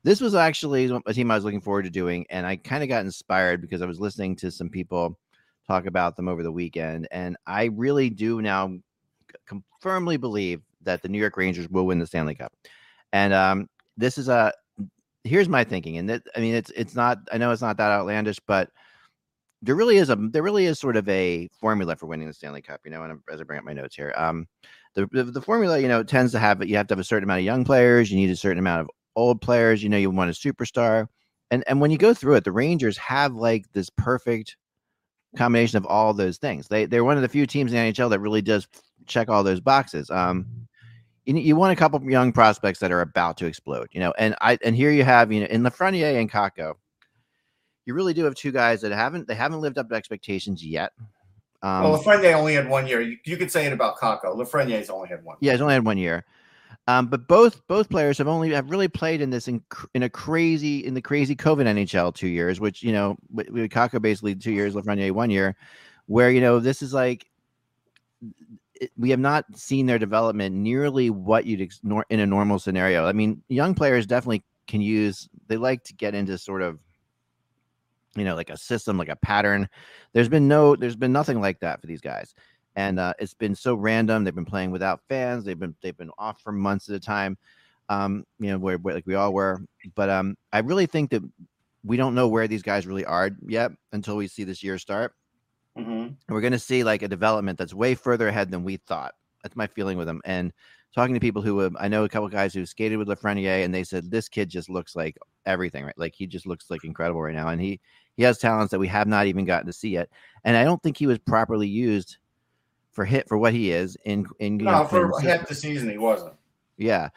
this was actually a team I was looking forward to doing, and I kind of got inspired because I was listening to some people talk about them over the weekend, and I really do now firmly believe that the New York Rangers will win the Stanley Cup. And um, this is a here's my thinking, and that I mean it's it's not I know it's not that outlandish, but there really is a there really is sort of a formula for winning the Stanley Cup, you know. And as I bring up my notes here, um, the the, the formula you know tends to have you have to have a certain amount of young players, you need a certain amount of old players, you know, you want a superstar, and and when you go through it, the Rangers have like this perfect combination of all those things. They they're one of the few teams in the NHL that really does check all those boxes. Um, you, you want a couple of young prospects that are about to explode, you know, and I and here you have you know in Lafreniere and Kakko, you really do have two guys that haven't they haven't lived up to expectations yet. Um, well, Lafreniere only had one year. You, you could say it about Kakko. Lafreniere's only had one. yeah, he's only had one year. Um, but both both players have only have really played in this in, in a crazy in the crazy COVID NHL two years, which you know with, with Kakko basically two years, Lafreniere one year, where you know this is like we have not seen their development nearly what you'd ex- in a normal scenario. I mean, young players definitely can use. They like to get into sort of you know like a system, like a pattern. There's been no, there's been nothing like that for these guys and uh, it's been so random. They've been playing without fans. They've been they've been off for months at a time. Um, you know, where, where like we all were. But um, I really think that we don't know where these guys really are yet until we see this year start. Hmm And we're going to see like a development that's way further ahead than we thought. That's my feeling with them. And talking to people who have, I know a couple guys who skated with Lafreniere, and they said this kid just looks like everything, right? Like he just looks like incredible right now, and he he has talents that we have not even gotten to see yet. And I don't think he was properly used for hit for what he is in in No, know, for half the season he wasn't. yeah.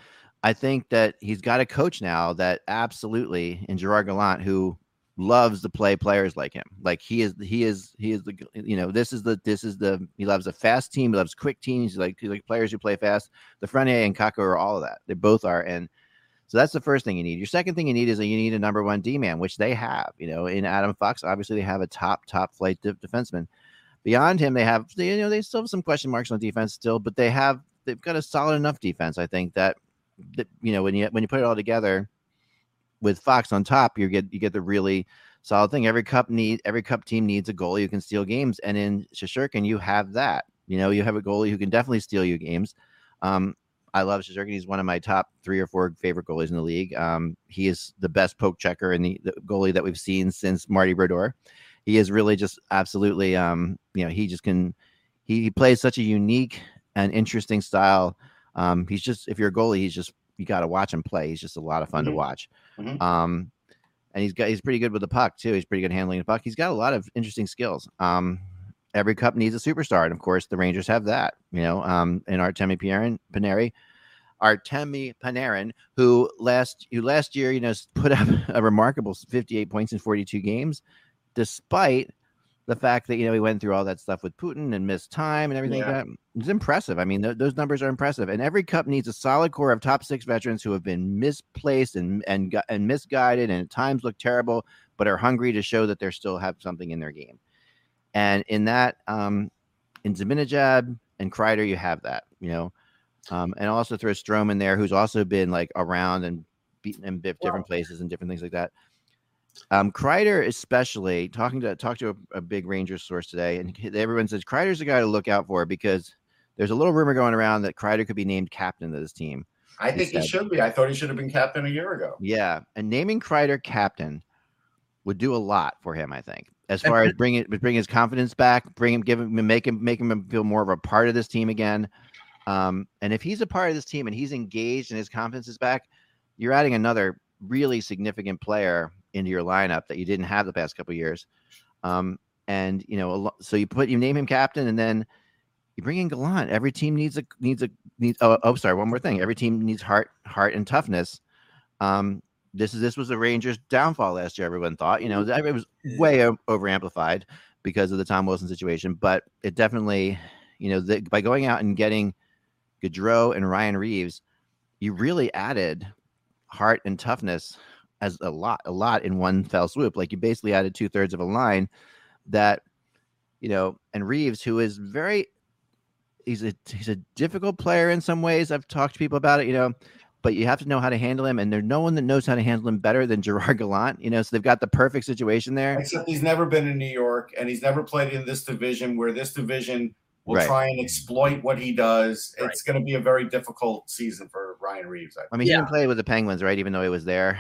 I think that he's got a coach now that absolutely in Gerard Gallant who loves to play players like him. Like he is he is he is the you know, this is the this is the he loves a fast team, he loves quick teams, he like he like players who play fast. Lafreniere and Kakko are all of that. They both are and so that's the first thing you need. Your second thing you need is that you need a number one D man, which they have. You know, in Adam Fox, obviously they have a top top flight de- defenseman. Beyond him, they have you know they still have some question marks on defense still, but they have they've got a solid enough defense. I think that that you know when you when you put it all together with Fox on top, you get you get the really solid thing. Every cup need every cup team needs a goalie who can steal games, and in Shesterkin, you have that. You know, you have a goalie who can definitely steal you games. Um, I love Shesterkin. He's one of my top three or four favorite goalies in the league. Um, he is the best poke checker and the, the goalie that we've seen since Marty Brodeur. He is really just absolutely, um, you know, he just can. He, he plays such a unique and interesting style. Um, he's just if you're a goalie, he's just you got to watch him play. He's just a lot of fun to Mhm. watch. Mhm. Um, and he's got he's pretty good with the puck too. He's pretty good handling the puck. He's got a lot of interesting skills. Um, every cup needs a superstar, and of course the Rangers have that. You know, um, and Artemi Panarin, Paneri, Artemi Panarin, who last you last year, you know, put up (laughs) a remarkable 58 points in 42 games, despite the fact that you know he went through all that stuff with Putin and missed time and everything Yeah. like that. It's impressive. I mean, th- those numbers are impressive. And every cup needs a solid core of top six veterans who have been misplaced and and gu- and misguided and at times look terrible, but are hungry to show that they still have something in their game. And in that, um, in Zibanejad and Kreider, you have that. You know, um, and also throw Strome in there, who's also been like around and beaten and biffed different places and different things like that. Um, Kreider, especially talking to talk to a, a big Rangers source today, and everyone says Kreider's the guy to look out for because there's a little rumor going around that Kreider could be named captain of this team. I He think he should be. I thought he should have been captain a year ago. Yeah, and naming Kreider captain would do a lot for him. I think, as far as bringing bring his confidence back, bring him, give him, make him, make him feel more of a part of this team again. Um, and if he's a part of this team and he's engaged and his confidence is back, you're adding another really significant player into your lineup that you didn't have the past couple of years. Um, and you know, so you put you name him captain, and then you bring in Gallant. Every team needs a needs a needs. Oh, oh, sorry, one more thing. Every team needs heart, heart, and toughness. Um, this is this was the Rangers' downfall last year. Everyone thought, you know, it was way over amplified because of the Tom Wilson situation, but it definitely, you know, the, by going out and getting Goodrow and Ryan Reaves, you really added heart and toughness as a lot, a lot in one fell swoop. Like you basically added two thirds of a line that, you know, and Reaves, who is very, he's a he's a difficult player in some ways. I've talked to people about it, you know, but you have to know how to handle him, and there's no one that knows how to handle him better than (laughs) Gerard Gallant. You know, so they've got the perfect situation there. Except he's never been in New York and he's never played in this division where this division will Right. try and exploit what he does. It's going to be a very difficult season for Ryan Reaves. I think. I mean, he Yeah. didn't play with the Penguins, right? Even though he was there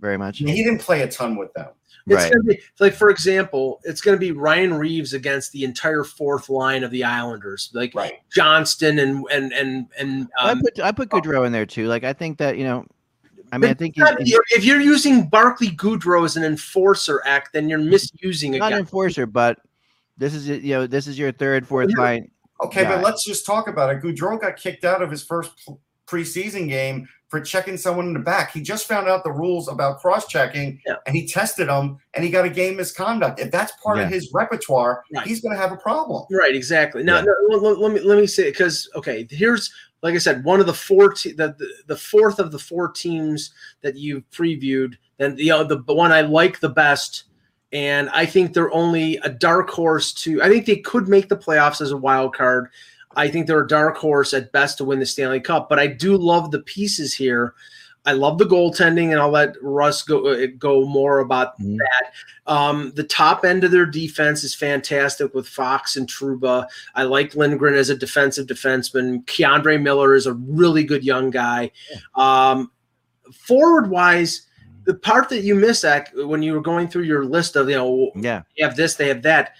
very much. He didn't play a ton with them. It's Right. gonna be like, for example, it's gonna be Ryan Reaves against the entire fourth line of the Islanders, like Right. Johnston and and and and. I Um, put I put Goodrow in there too. Like I think that you know, I mean, I think not- he's, he's if you're using Barclay Goodrow as an enforcer act, then you're misusing a not guy. an enforcer, but this is you know this is your third, fourth You're- line. Okay, Yeah. but let's just talk about it. Goodrow got kicked out of his first preseason game for checking someone in the back. He just found out the rules about cross checking Yeah. and he tested them and he got a game misconduct. If that's part Yeah. of his repertoire, Right. he's going to have a problem. Right, exactly. Now, Yeah. no, let, let me let me say because okay, here's like I said, one of the four te- the, the the fourth of the four teams that you previewed, then the uh, the one I like the best, and I think they're only a dark horse to. I think they could make the playoffs as a wild card. I think they're a dark horse at best to win the Stanley Cup, but I do love the pieces here. I love the goaltending, and I'll let Russ go uh, go more about Mhm. that. Um, the top end of their defense is fantastic with Fox and Trouba. I like Lindgren as a defensive defenseman. K'Andre Miller is a really good young guy. Um, forward wise, the part that you missed Zach, when you were going through your list of you know Yeah. they have this, they have that.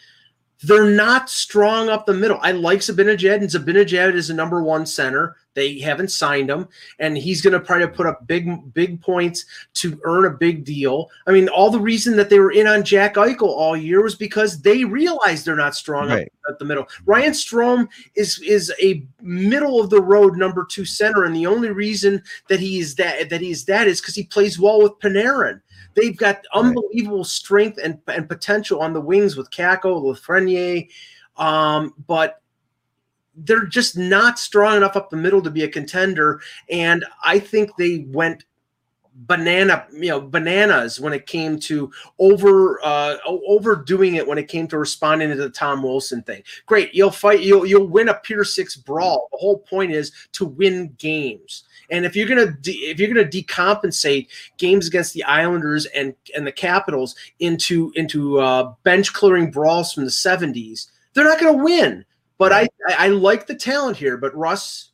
They're not strong up the middle. I like Zibanejad, and Zibanejad is a number one center. They haven't signed him, and he's going to try to put up big, big points to earn a big deal. I mean, all the reason that they were in on Jack Eichel all year was because they realized they're not strong Right. up at the middle. Ryan Strome is is a middle of the road number two center, and the only reason that he is that that he is that is because he plays well with Panarin. They've got unbelievable strength and, and potential on the wings with Kakko, Lafreniere, um, but they're just not strong enough up the middle to be a contender. And I think they went banana, you know, bananas when it came to over uh, overdoing it when it came to responding to the Tom Wilson thing. Great, you'll fight, you'll you'll win a Pier Six brawl. The whole point is to win games. And if you're gonna de- if you're gonna decompensate games against the Islanders and and the Capitals into into uh, bench clearing brawls from the '70s, they're not gonna win. But I, I I like the talent here. But Russ,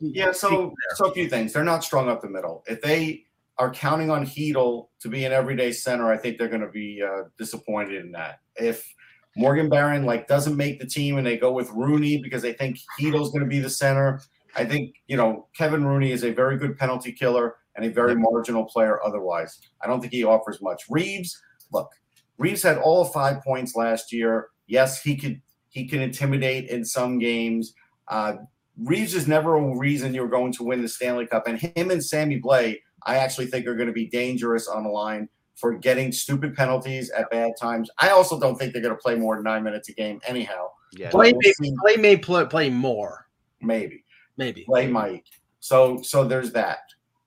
Yeah, so so a few things. They're not strong up the middle. If they are counting on Chytil to be an everyday center, I think they're going to be uh, disappointed in that. If Morgan Barron like doesn't make the team and they go with Rooney because they think Chytil's going to be the center, I think you know Kevin Rooney is a very good penalty killer and a very marginal player. Otherwise, I don't think he offers much. Reaves, look, Reaves had all five points last year. Yes, he could he can intimidate in some games. Uh, Reaves is never a reason you're going to win the Stanley Cup. And him and Sammy Blais, I actually think are going to be dangerous on the line for getting stupid penalties at bad times. I also don't think they're going to play more than nine minutes a game, anyhow. Yeah. Play we'll may, play may play, play more, Maybe maybe. Blais Mike. So so there's that.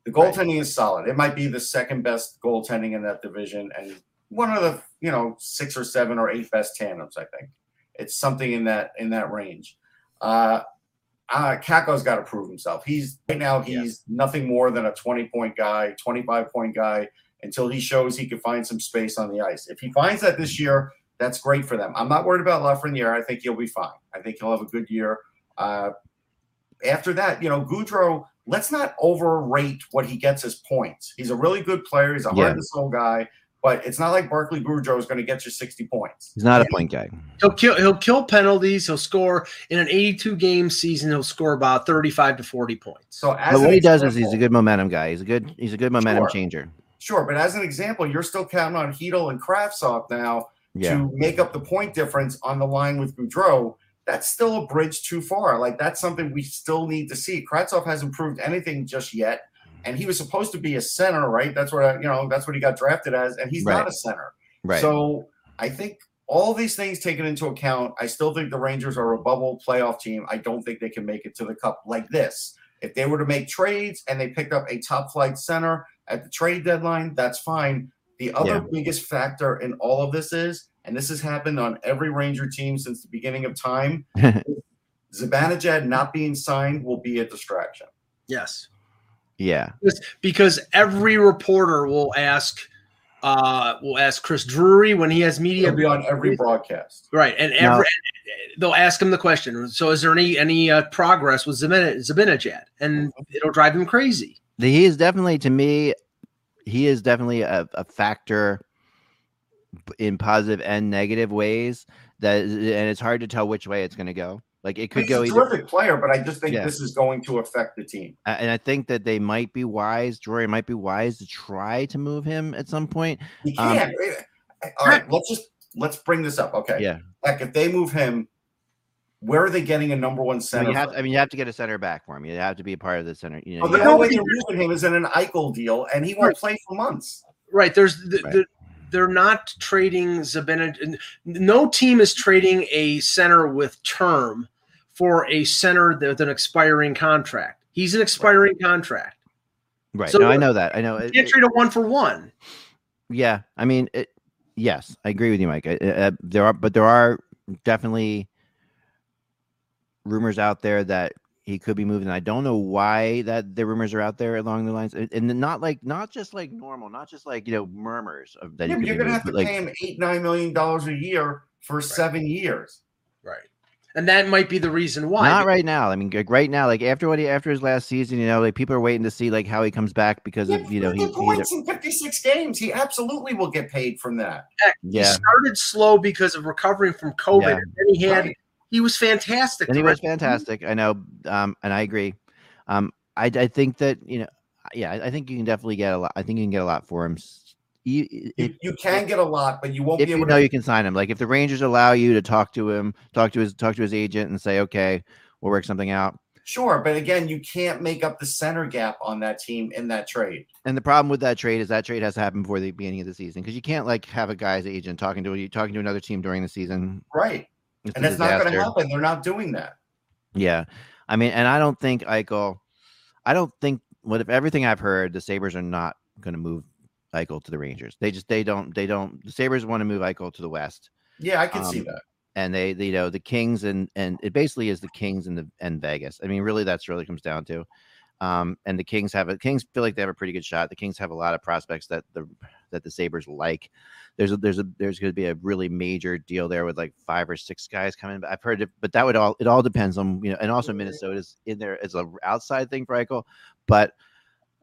The goaltending is solid. It might be the second best goaltending in that division, and one of the you know six or seven or eight best tandems. I think it's something in that in that range. Uh, uh, Kakko's got to prove himself. He's right now he's nothing more than a 20 point guy, 25 point guy until he shows he can find some space on the ice. If he finds that this year, that's great for them. I'm not worried about Lafreniere. I think he'll be fine. I think he'll have a good year. Uh, after that, you know, Goodrow, let's not overrate what he gets as points. He's a really good player. He's a Yeah. hard to soul guy, but it's not like Barclay Goodrow is going to get you 60 points. He's not a point guy. He'll kill. He'll kill penalties. He'll score in an 82 game season. He'll score about 35 to 40 points. So as But what he does is he's a good momentum guy. He's a good he's a good momentum Sure. changer. Sure, but as an example, you're still counting on Chytil and Kravtsov now Yeah. to make up the point difference on the line with Goodrow. That's still a bridge too far. Like that's something we still need to see. Kravtsov hasn't proved anything just yet, and he was supposed to be a center, right? That's what I- you know. That's what he got drafted as, and he's Right. not a center. Right. So I think all these things taken into account, I still think the Rangers are a bubble playoff team. I don't think they can make it to the cup like this. If they were to make trades and they picked up a top flight center at the trade deadline, that's fine. The other Yeah. biggest factor in all of this is, and this has happened on every Ranger team since the beginning of time, (laughs) Zibanejad not being signed will be a distraction. Yes, yeah. because, because every reporter will ask, uh, will ask Chris Drury when he has media. He'll be on every broadcast. Right, and Now- every they'll ask him the question. So, is there any any uh, progress with Zabin- Zibanejad? And it'll drive him crazy. He is definitely to me, he is definitely a, a factor in positive and negative ways that and it's hard to tell which way it's going to go. Like it could He's go a either terrific player, but I just think Yeah. this is going to affect the team. And I think that they might be wise. Drury might be wise to try to move him at some point. He Um, can't. All right, let's just let's bring this up. Okay. Yeah. Like if they move him, where are they getting a number one No, center? you have, from? I mean, you have to get a center back for him. You have to be a part of the center. You know, Well, you the only way they're moving him is in an Eichel deal, and he won't Right. play for months. Right. There's the, Right. The, they're not trading Zabina. No team is trading a center with term for a center with an expiring contract. He's an expiring contract. right. so- no, I know that. I know. You can't it- trade a one for one. yeah, I mean, it, yes, I agree with you, Mike. Uh, uh, there are, but there are definitely rumors out there that he could be moving. I don't know why that the rumors are out there along the lines, and and not like not just like normal, not just like you know murmurs of that. Yeah, you're going to moved, have to like, pay him eight nine million dollars a year for seven years. Right. And that might be the reason why. Not right now. I mean, like right now, like after what he after his last season, you know, like people are waiting to see like how he comes back because Yeah, of you know he, 50 he's points in 56 games. He absolutely will get paid from that. He yeah. started slow because of recovering from COVID. Yeah. And then he had Right. He was fantastic. and he was rest of the year. fantastic. I know, um, and I agree. Um, I I think that you know, yeah, I I think you can definitely get a lot. I think you can get a lot for him. You, You, if, you can get a lot, but you won't if be you able know to. you can sign him, like if the Rangers allow you to talk to him, talk to his talk to his agent, and say, okay, we'll work something out. Sure, but again, you can't make up the center gap on that team in that trade. And the problem with that trade is that trade has to happen before the beginning of the season because you can't like have a guy's agent talking to you talking to another team during the season. Right. It's And that's not going to happen. They're not doing that. Yeah. I mean, and I don't think Eichel, I don't think what if everything I've heard, the Sabres are not going to move Eichel to the Rangers. They just, they don't, they don't, the Sabres want to move Eichel to the West. Yeah, I can see Um, that. And they, they, you know, the Kings and, and it basically is the Kings and the, and Vegas. I mean, really, that's really comes down to. Um, and the Kings have a Kings feel like they have a pretty good shot. The Kings have a lot of prospects that the that the Sabres like. There's a there's a there's going to be a really major deal there with like five or six guys coming. But I've heard it, but that would all it all depends on you know, and also Minnesota's in there as a outside thing for Eichel, but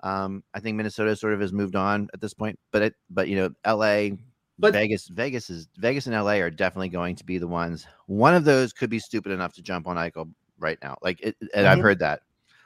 um, I think Minnesota sort of has moved on at this point. But it but you know, L.A. But- Vegas, Vegas is Vegas and LA are definitely going to be the ones. One of those could be stupid enough to jump on Eichel right now. Like, it, and I've Mhm. heard that.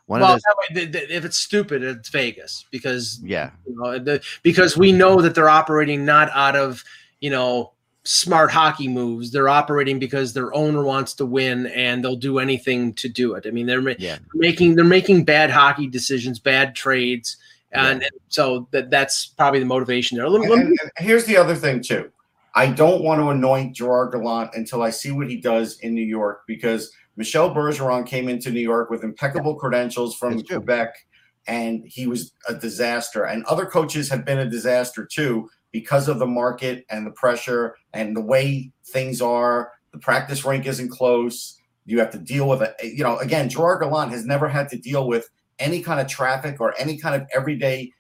One well, of those, that way, th- th- if it's stupid, it's Vegas because yeah, you know, the, because we know that they're operating not out of you know smart hockey moves. They're operating because their owner wants to win, and they'll do anything to do it. I mean, they're ma- yeah, making they're making bad hockey decisions, bad trades, and, and so that that's probably the motivation there. Let me- And, let me- and- and here's the other thing too. I don't want to anoint Gerard Gallant until I see what he does in New York because Michel Bergeron came into New York with impeccable credentials from true. Quebec, and he was a disaster. And other coaches have been a disaster too because of the market and the pressure and the way things are. The practice rink isn't close. You have to deal with it. You know, again, Gerard Gallant has never had to deal with any kind of traffic or any kind of everyday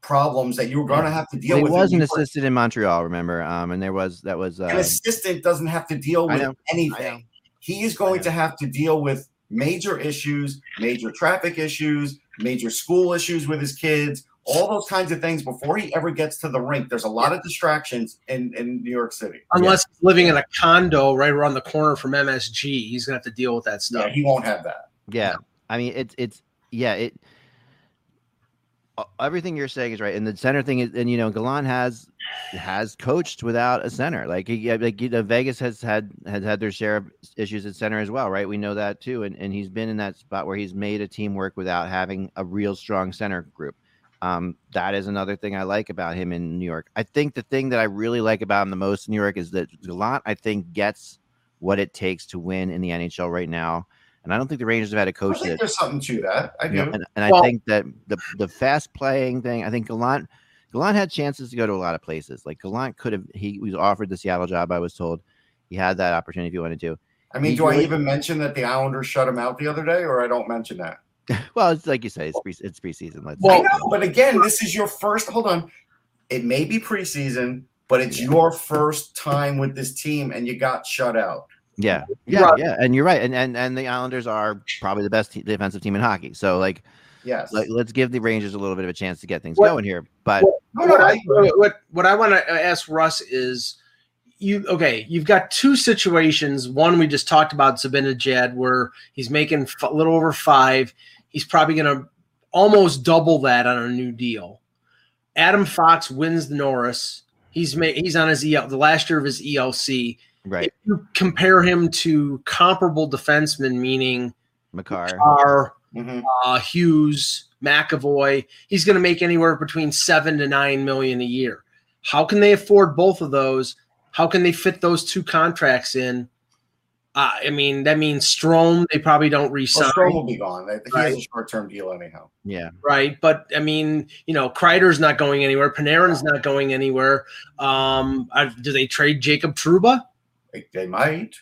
problems that you were going to have to deal he with. It was an assistant in Montreal, remember? Um, and there was that was An uh, assistant doesn't have to deal with know. I know. anything. He is going to have to deal with major issues, major traffic issues, major school issues with his kids, all those kinds of things before he ever gets to the rink. There's a lot of distractions in, in New York City. unless he's living in a condo right around the corner from MSG, he's gonna have to deal with that Yeah, stuff. he won't have that. yeah. I mean, it's it's yeah it. Everything you're saying is right, and the center thing is, and you know, Galan has has coached without a center. Like, he, like you know, Vegas has had has had their share of issues at center as well, right? We know that too, and and he's been in that spot where he's made a team work without having a real strong center group. Um, that is another thing I like about him in New York. I think the thing that I really like about him the most in New York is that Gallant, I think, gets what it takes to win in the NHL right now. And I don't think the Rangers have had a coach think that there's something to that. I you know, do. and, and I think that the the fast playing thing, I think Gallant Gallant had chances to go to a lot of places. Like Gallant could have he was offered the Seattle job, I was told. He had that opportunity if he wanted to. I mean, he do I even mention that the Islanders shut him out the other day, or I don't mention that? (laughs) Well, it's like you say, it's pre it's preseason. Let's Well- I know, but again, this is your first. Hold on, it may be preseason, but it's your first time with this team, and you got shut out. Yeah, yeah, Right. yeah. And you're right. And and and the Islanders are probably the best te- defensive team in hockey. So like, Yes. like let's give the Rangers a little bit of a chance to get things What- going here. But no, no, what, I, I, what, what I want to uh, ask Russ is you okay you've got two situations one we just talked about Zibanejad where he's making a little over five he's probably going to almost double that on a new deal Adam Fox wins the Norris he's made he's on his EL the last year of his ELC Right. If you compare him to comparable defensemen, meaning Makar. are Mhm. uh, Hughes, McAvoy, he's going to make anywhere between seven to nine million a year. How can they afford both of those? How can they fit those two contracts in? Uh, I mean, that means Strome. They probably don't Well, resign, Strome will be gone. He has a short-term deal anyhow. Yeah. right? But I mean, you know, Kreider's not going anywhere. Panarin's not going anywhere. Um, uh, do they trade Jacob Trouba? They, they might.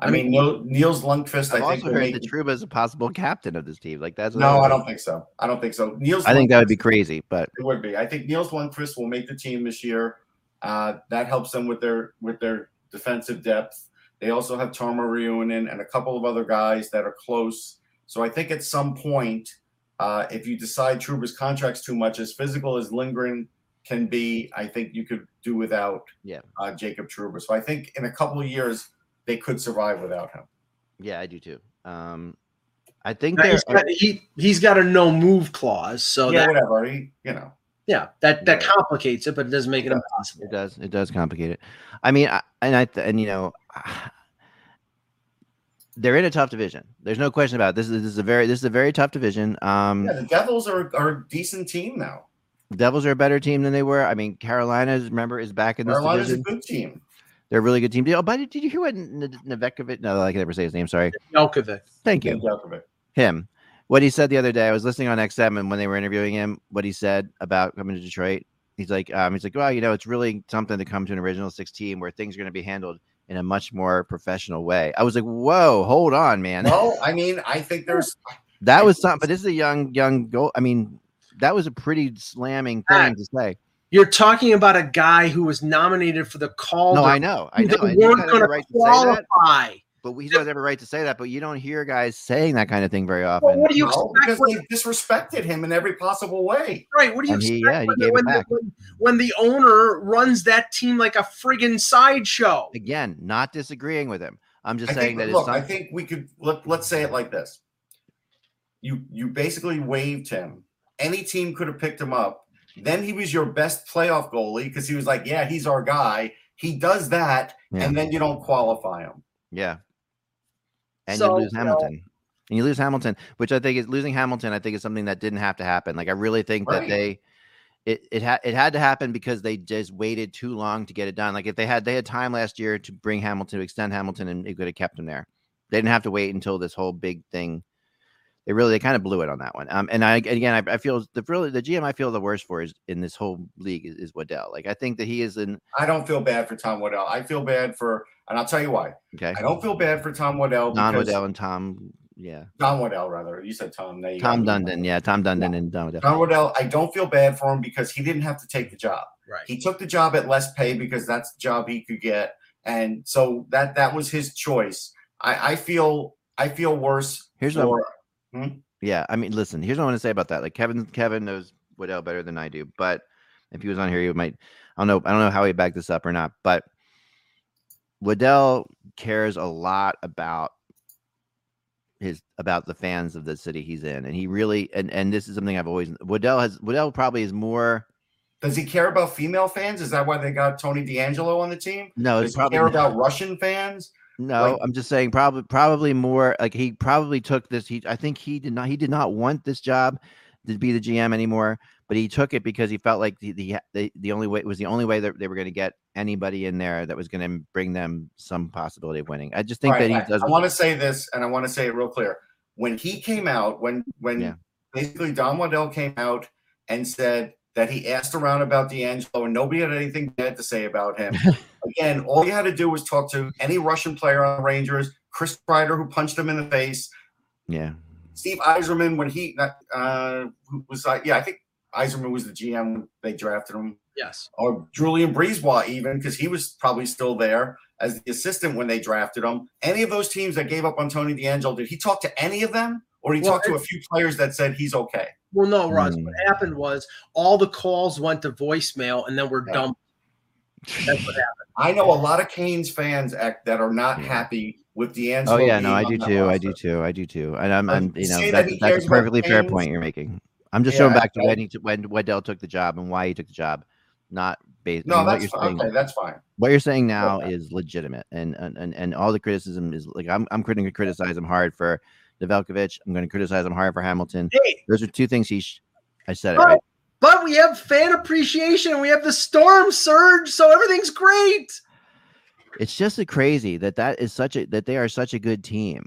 I, I mean, Neil, Nils Lundkvist. I've I think also heard that Trouba is a possible captain of this team. Like that's No, I don't think so. I don't think so. Nils. I think that would be crazy, but It would be. I think Nils Lundkvist will make the team this year. Uh, that helps them with their with their defensive depth. They also have Tarmo Reunanen and a couple of other guys that are close. So I think at some point, uh, if you decide Trouba's contract's too much, as physical as Lindgren can be, I think you could do without Yeah. uh, Jacob Trouba. So I think in a couple of years they could survive without him. yeah, I do too. Um, I think Now, He's got, he he's got a no move clause, so yeah, that whatever. He, you know, yeah that that Yeah. complicates it, but it doesn't make it Yeah. impossible. It does. It does complicate it. I mean, I, and I and you know, (sighs) they're in a tough division. There's no question about it. this. Is this is a very this is a very tough division. Um, yeah, the Devils are, are a decent team now. Devils are a better team than they were. I mean, Carolina, remember, is back in this Carolina's a good team. They're a really good team. Oh, but did you hear what N- Nevekovic? No, I can never say his name. Sorry. Jelkovic. Thank you. Ken Djokovic. Him. What he said the other day. I was listening on XM, and when they were interviewing him, what he said about coming to Detroit. He's like, um, he's like, well, you know, it's really something to come to an original six team where things are going to be handled in a much more professional way. I was like, whoa, hold on, man. No, I mean, I think there's (laughs) That was something, but this is a young, young goal. I mean, that was a pretty slamming thing to say. You're talking about a guy who was nominated for the Calder. No, I know, I know. They weren't got going every right to qualify. but he doesn't have a right to say that. But you don't hear guys saying that kind of thing very Well, often. what do you no, expect? because they disrespected him in every possible way. right? What do you And he- expect yeah, he when, gave it when, back. when, when the owner runs that team like a friggin' sideshow? Again, not disagreeing with him. I'm just I saying think, that it's look, I think we could let, let's say it like this. You you basically waived him. Any team could have picked him up. Then he was your best playoff goalie because he was like, yeah, he's our guy. He does that, Yeah. and then you don't qualify him. yeah. And So, you lose you know- Hamilton. and you lose Hamilton, which I think is losing Hamilton. I think is something that didn't have to happen. Like I really think that they it it had it had to happen because they just waited too long to get it done. Like if they had they had time last year to bring Hamilton to extend Hamilton and it could have kept him there. They didn't have to wait until this whole big thing. They really they kind of blew it on that one. Um, and I again I, I feel the really the GM I feel the worst for is in this whole league is, is Waddell. Like I think that he is in I don't feel bad for Tom Waddell. I feel bad for, and I'll tell you why. okay. I don't feel bad for Tom Waddell Don because Waddell and Tom, yeah, Don Waddell rather. You said Tom. There you Tom go. Dundon, yeah, Tom Dundon and Don Waddell. Don Waddell. I don't feel bad for him because he didn't have to take the job. Right. He took the job at less pay because that's the job he could get, and so that that was his choice. I, I feel I feel worse. Here's what for, Yeah, I mean, listen. Here's what I want to say about that. Like Kevin, Kevin knows Waddell better than I do. But if he was on here, he might. I don't know. I don't know how he backed this up or not. But Waddell cares a lot about his about the fans of the city he's in, and he really and and this is something I've always. Waddell has Waddell probably is more. does he care about female fans? Is that why they got Tony DeAngelo on the team? No, Does he probably care about Russian fans? No, Like- I'm just saying probably probably more like he probably took this. He I think he did not he did not want this job to be the GM anymore, but he took it because he felt like the the the, the only way it was the only way that they were going to get anybody in there that was going to bring them some possibility of winning. I just think Right, that I- he does. I, want to say this, and I want to say it real clear. When he came out, when when Yeah. basically Don Waddell came out and said that he asked around about DeAngelo and nobody had anything bad to say about him. (laughs) Again, all you had to do was talk to any Russian player on the Rangers, Chris Kreider, who punched him in the face, yeah, Steve Yzerman when he that uh, who was uh, yeah, I think Yzerman was the GM when they drafted him Yes. or Julien BriseBois even because he was probably still there as the assistant when they drafted him. Any of those teams that gave up on Tony DeAngelo, did he talk to any of them, or he Well, talk to a few players that said he's okay? Well, no, Russ. Hmm. What happened was all the calls went to voicemail and then were Yeah. dumped. That's what happened. (laughs) I know a lot of Canes fans act, that are not happy with DeAngelo. oh yeah, no, I do that too. I do too. I do too. And I'm, I'm you know, say that that's, he that's cares a perfectly fair Canes- point you're making. I'm just showing Yeah, back to when he t- when Waddell took the job and why he took the job, not based. No, I mean, what that's you're fi- saying- okay. That's fine. what you're saying now Okay. is legitimate and, and and and all the criticism is like i'm i'm going to criticize him hard for Nevelkovich. i'm going to criticize him hard for hamilton Hey, those are two things he sh- i said it Oh. right but we have fan appreciation. We have the storm surge, so everything's great. it's just a crazy that that is such a that they are such a good team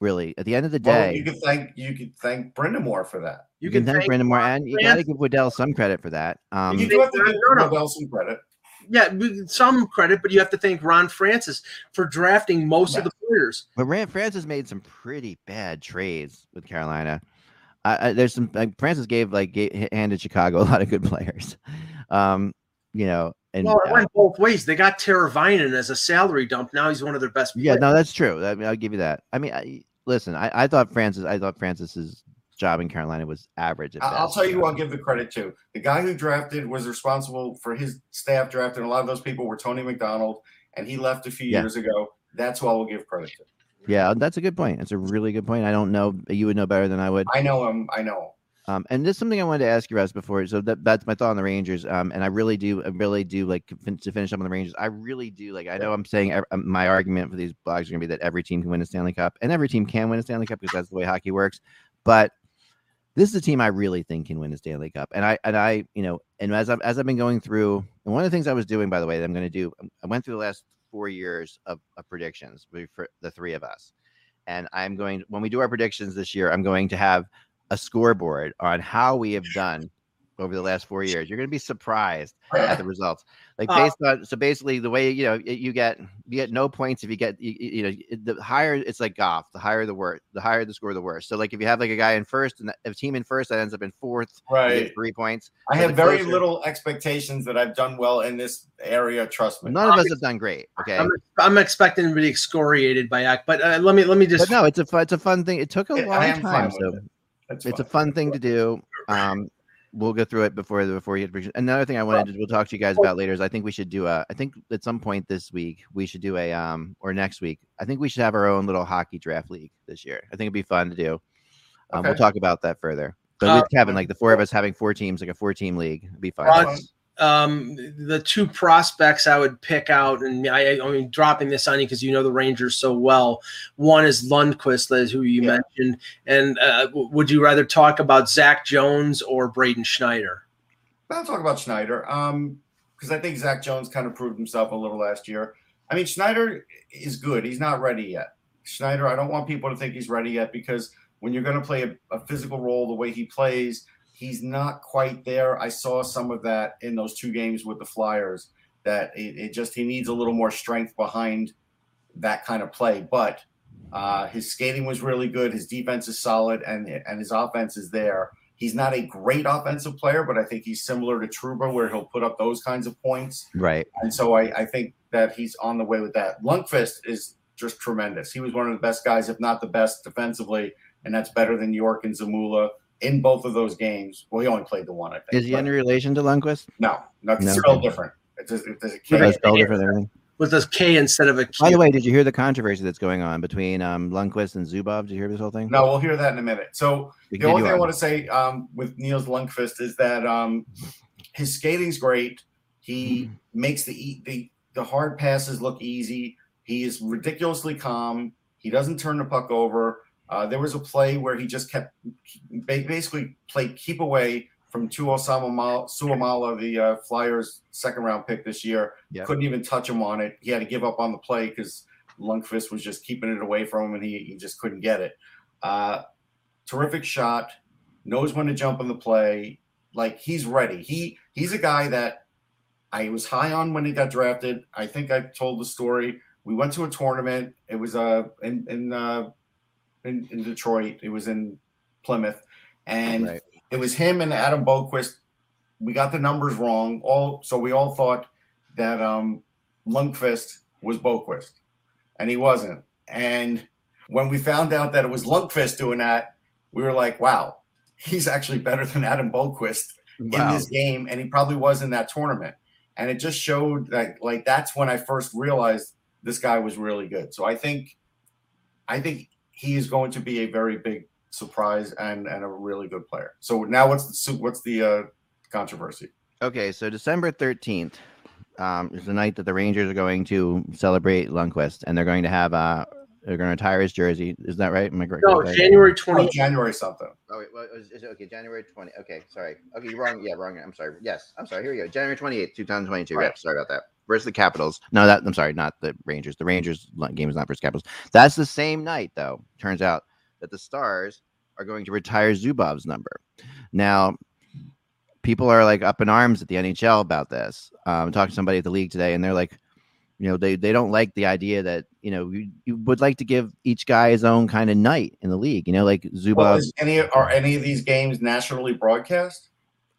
really at the end of the Well, day you could thank you could thank Brind'Amour for that. you, can, thank Brind'Amour and you got to give Waddell some credit for that um you do have to give no, no. Waddell some credit. Yeah, some credit, but you have to thank Ron Francis for drafting most of the players. But Ron Francis made some pretty bad trades with Carolina. I, I, there's some like Francis gave like gave, handed Chicago a lot of good (laughs) players. Um, you know, and well, it uh, went both ways. They got Teravainen as a salary dump. Now he's one of their best. yeah, players. no, that's true. I mean, I'll give you that. I mean, I, listen, I, I thought Francis, I thought Francis's job in Carolina was average. I'll best, tell you who I'll give the credit to. The guy who drafted was responsible for his staff drafting. And a lot of those people were Tony MacDonald, and he left a few Yeah. years ago. That's who I will give credit to. Yeah, that's a good point. That's a really good point. I don't know. You would know better than I would. I know him. I know. him. Um, and this is something I wanted to ask you guys before. So that, that's my thought on the Rangers. Um, and I really do, I really do like fin- to finish up on the Rangers. I really do like. I know I'm saying um, my argument for these blogs are gonna be that every team can win a Stanley Cup, and every team can win a Stanley Cup because that's the way hockey works. But this is a team I really think can win a Stanley Cup, and I and I, you know, and as I've as I've been going through, and one of the things I was doing, by the way, that I'm going to do, um, I went through the last four years of, of predictions for the three of us, and I'm going when we do our predictions this year, I'm going to have a scoreboard on how we have done over the last four years. You're going to be surprised at the (laughs) results. Like Uh, based on so basically the way you know y- you get you get no points if you get you, you know it- the higher it's like golf. The higher the worse, the higher the score, the worse. So like if you have like a guy in first and a team in first that ends up in fourth, Right. three points. I So have very closer- little expectations that I've done well in this area. Trust me. None of us have done great. Okay. I'm, I'm expecting to be excoriated by Act, but uh, let me let me just. But no, it's a fun, it's a fun thing. It took a Yeah, long time, so it. That's it's a fun thing to do. Um, we'll go through it before the before you get prediction. Another thing I wanted to we'll talk to you guys about later is I think we should do a I think at some point this week we should do a um or next week I think we should have our own little hockey draft league this year. I think it'd be fun to do. Um, We'll talk about that further. But Uh, with Kevin, like the four of us having four teams, like a four team league, it'd be fun. Um, the two prospects I would pick out, and I, I mean, dropping this on you because you know the Rangers so well. One is Lundkvist, as who you Yeah. mentioned, and uh, would you rather talk about Zach Jones or Braden Schneider? I'll talk about Schneider. Um, because I think Zach Jones kind of proved himself a little last year. I mean, Schneider is good. He's not ready yet. Schneider, I don't want people to think he's ready yet because when you're going to play a, a physical role the way he plays, he's not quite there. I saw some of that in those two games with the Flyers. That it, it just he needs a little more strength behind that kind of play. But uh, his skating was really good. His defense is solid, and and his offense is there. He's not a great offensive player, but I think he's similar to Trouba, where he'll put up those kinds of points. Right. And so I, I think that he's on the way with that. Lundkvist is just tremendous. He was one of the best guys, if not the best defensively, and that's better than York and Zamula in both of those games. Well, he only played the one, I think. Is he but any relation to Lundqvist? no, no, it's No. spelled different. It's just, it's a Yeah, K. it's spelled different and everything. With a K instead of a Q. By the way, did you hear the controversy that's going on between um, Lundqvist and Zubov? Did you hear this whole thing? No, we'll hear that in a minute. So We the only thing I want to say um, with Nils Lundkvist is that um, his skating's great. He Mm-hmm. makes the, e- the the hard passes look easy. He is ridiculously calm. He doesn't turn the puck over. Uh, there was a play where he just kept basically played keep away from Tuo Samamala, Suamala, the uh, Flyers' second round pick this year. Yep. Couldn't even touch him on it. He had to give up on the play because Lundkvist was just keeping it away from him, and he, he just couldn't get it. Uh, terrific shot, knows when to jump on the play. Like he's ready. He he's a guy that I was high on when he got drafted. I think I told the story. We went to a tournament. It was uh in in uh in, in Detroit. It was in Plymouth, and Right. it was him and Adam Boqvist. We got the numbers wrong. All so we all thought that um Lundkvist was Boqvist, and he wasn't. And when we found out that it was Lundkvist doing that, we were like, "Wow, he's actually better than Adam Boqvist in this game," and he probably was in that tournament. And it just showed that, like, that's when I first realized this guy was really good. So I think, I think he is going to be a very big surprise and and a really good player. So now what's the what's the uh, controversy? Okay, so December 13th, um, is the night that the Rangers are going to celebrate Lundqvist, and they're going to have uh, they're going to retire his jersey. Is that right? Am I correct? No, Right? January Oh, twenty. January something. Oh, wait, what is, is it okay? January 20. Okay, sorry. Okay, you're wrong. Yeah, wrong. I'm sorry. Yes, I'm sorry. Here we go. January 28th, 2022. Right. Yep, sorry about that. Versus the Capitals. No, that I'm sorry, not the Rangers. The Rangers li- game is not versus Capitals. That's the same night, though. Turns out that the Stars are going to retire Zubov's number. Now, people are like up in arms at the NHL about this. I'm um, talking to somebody at the league today, and they're like, you know, they they don't like the idea that you know you, you would like to give each guy his own kind of night in the league. You know, like Zubov. Well, any are any of these games nationally broadcast?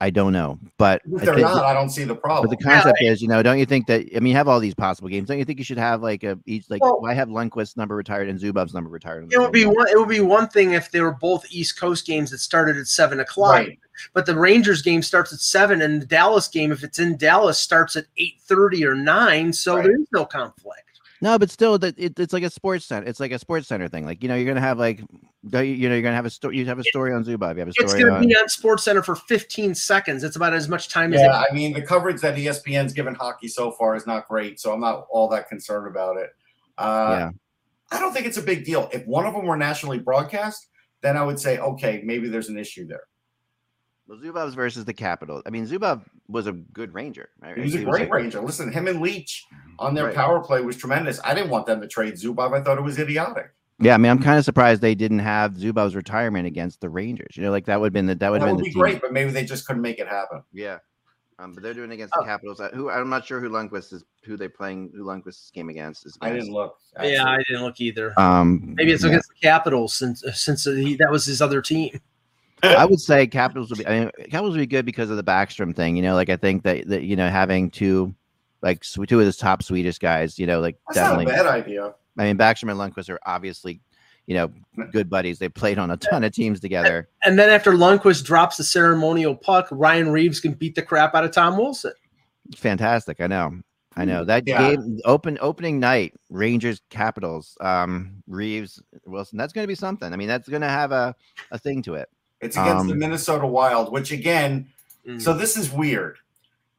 I don't know, but If I they're think- not, I don't see the problem. But problem. the concept is, you know, don't you think that? I mean, you have all these possible games. Don't you think you should have like a each like Well- why have Lundqvist's number retired and Zubov's number retired? It would be one. It would be one thing if they were both East Coast games that started at seven o'clock. Right. But the Rangers game starts at seven, and the Dallas game, if it's in Dallas, starts at eight thirty or nine. So Right. there's no conflict. No, but still, that it, it's like a sports center. It's like a sports center thing. Like you know, you're gonna have like, you you know, you're gonna have a story. You have a story on Zubov. You have a story. It's going to on. be on Sports Center for 15 seconds. It's about as much time as Yeah. I mean the coverage that ESPN's given hockey so far is not great, so I'm not all that concerned about it. Uh, yeah, I don't think it's a big deal. If one of them were nationally broadcast, then I would say, okay, maybe there's an issue there. Well, Zubov's versus the Capitals. I mean, Zubov was a good Ranger. Right? He was a He great like- Ranger. Listen, him and Leetch on their Right. power play was tremendous. I didn't want them to trade Zubov. I thought it was idiotic. Yeah, I mean, I'm kind of surprised they didn't have Zubov's retirement against the Rangers. You know, like that would have been the that would That have would been be team. great, but maybe they just couldn't make it happen. Yeah. Um, but they're doing it against Oh. the Capitals. Uh, Who I'm not sure who Lundqvist is, who they playing, who Lundqvist's game against is. I didn't look. Yeah, I didn't look either. Um, Maybe it's yeah. against the Capitals since since he, that was his other team. I would say Capitals would be. I mean, Capitals would be good because of the Backstrom thing. You know, like I think that that you know having two, like two of the top Swedish guys. You know, like That's not a definitely. bad idea. I mean, Backstrom and Lundqvist are obviously, you know, good buddies. They played on a ton of teams together. And then after Lundqvist drops the ceremonial puck, Ryan Reaves can beat the crap out of Tom Wilson. Fantastic. I know. I know that Yeah. game open opening night Rangers Capitals um Reaves Wilson that's going to be something. I mean that's going to have a a thing to it. It's against the Um, Minnesota Wild, which again, Mm. so this is weird.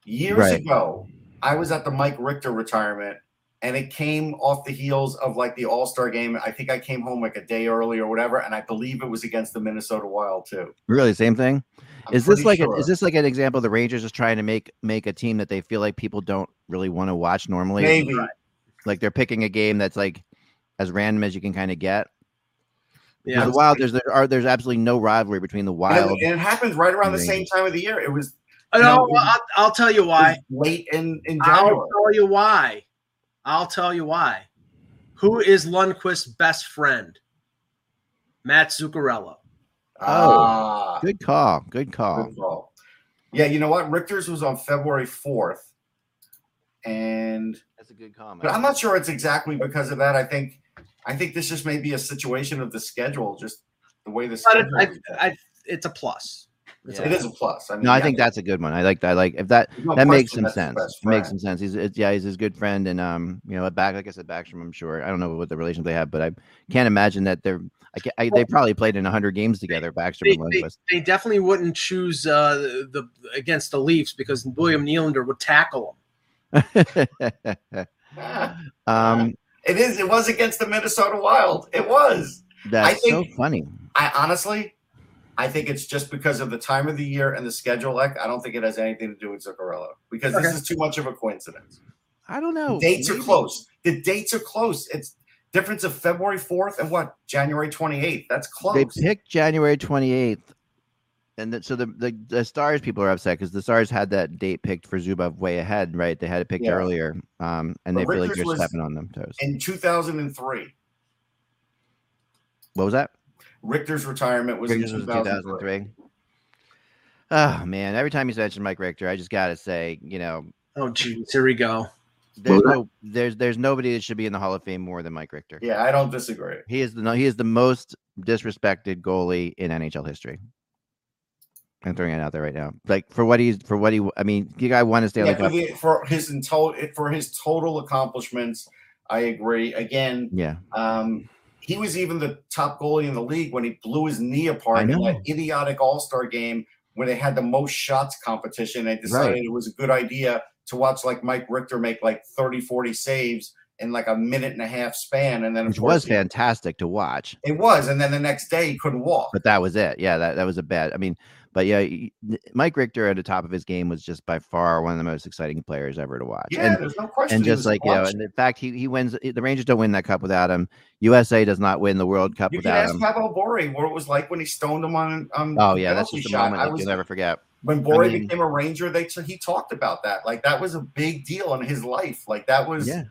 Years Right. ago, I was at the Mike Richter retirement, and it came off the heels of like the All Star game. I think I came home like a day early or whatever, and I believe it was against the Minnesota Wild too. Really same thing? I'm is this pretty like a, is this like an example the Rangers is trying to make make a team that they feel like people don't really want to watch normally? maybe? Like they're picking a game that's like as random as you can kind of get. Yeah, Yeah, the Wild there's there are there's absolutely no rivalry between the And Wild. it, and it happens right around the same time of the year. It was, I No, know. we- I'll, I'll tell you why. late in in I'll tell you why. I'll tell you why. Who is Lundqvist's best friend? Matt Zuccarello. Ah, Good call. Good call. Good call. Yeah, you know what? Richter's was on February fourth, and That's a good comment. but I'm not sure it's exactly because of that. I think I think this just may be a situation of the schedule, just the way the But it, schedule. I, is. I, it's a plus. It's a it is a plus. I mean, No, I yeah, think that's a good one. I like that. Like if that no that makes some sense. It makes some sense. He's it's, yeah, he's his good friend, and um, you know, back like I said, Backstrom. I'm sure. I don't know what the relationship they have, but I can't imagine that they're. I, can't, I they probably played in hundred games together. Backstrom They, and they, Lundqvist. they definitely wouldn't choose uh, the, the against the Leafs because William Nylander would tackle Ah, (laughs) um, it is. It was against the Minnesota Wild. It was. that's think- so funny. I honestly, I think it's just because of the time of the year and the schedule. Like, I don't think it has anything to do with Zuccarello because this is too much of a coincidence. I don't know. dates are close. The dates are close. It's difference of February 4th and what January 28th. That's close. They picked January 28th, and the, so the, the the Stars people are upset because the Stars had that date picked for Zubov way ahead, right? They had it picked Yeah. earlier, um, and But they feel like you're stepping on them toes. In 2003, What was that? Richter's retirement was Richards in 2003. 2003. Oh man! Every time you mention Mike Richter, I just gotta say, you know, Oh, geez, here we go. there's no, there's there's nobody that should be in the Hall of Fame more than Mike Richter. Yeah, I don't disagree. He is the he is the most disrespected goalie in NHL history. I'm throwing it out there right now. Like for what he's for what he, I mean, the guy won a Stanley Yeah, for, Cup. for his total, for his total accomplishments, I agree. Again, Yeah, um, he was even the top goalie in the league when he blew his knee apart in that idiotic All Star game where they had the most shots competition. They decided Right. it was a good idea to watch like Mike Richter make like 30, 40 saves in like a minute and a half span. And then, it was he- fantastic to watch. it was. And then the next day he couldn't walk. But that was it. Yeah, that, that was a bad. I mean, but yeah, Mike Richter at the top of his game was just by far one of the most exciting players ever to watch. yeah, and there's no question. and just like you know, and in fact, he he wins. The Rangers don't win that cup without him. USA does not win the World Cup you can without ask him. Pavel Bure what it was like when he stoned him on. on Oh yeah, that's just a shot. moment I that was you'll never forget. when Bure mean- became a Ranger. They he talked about that. Like that was a big deal in his life. Like that was Yeah.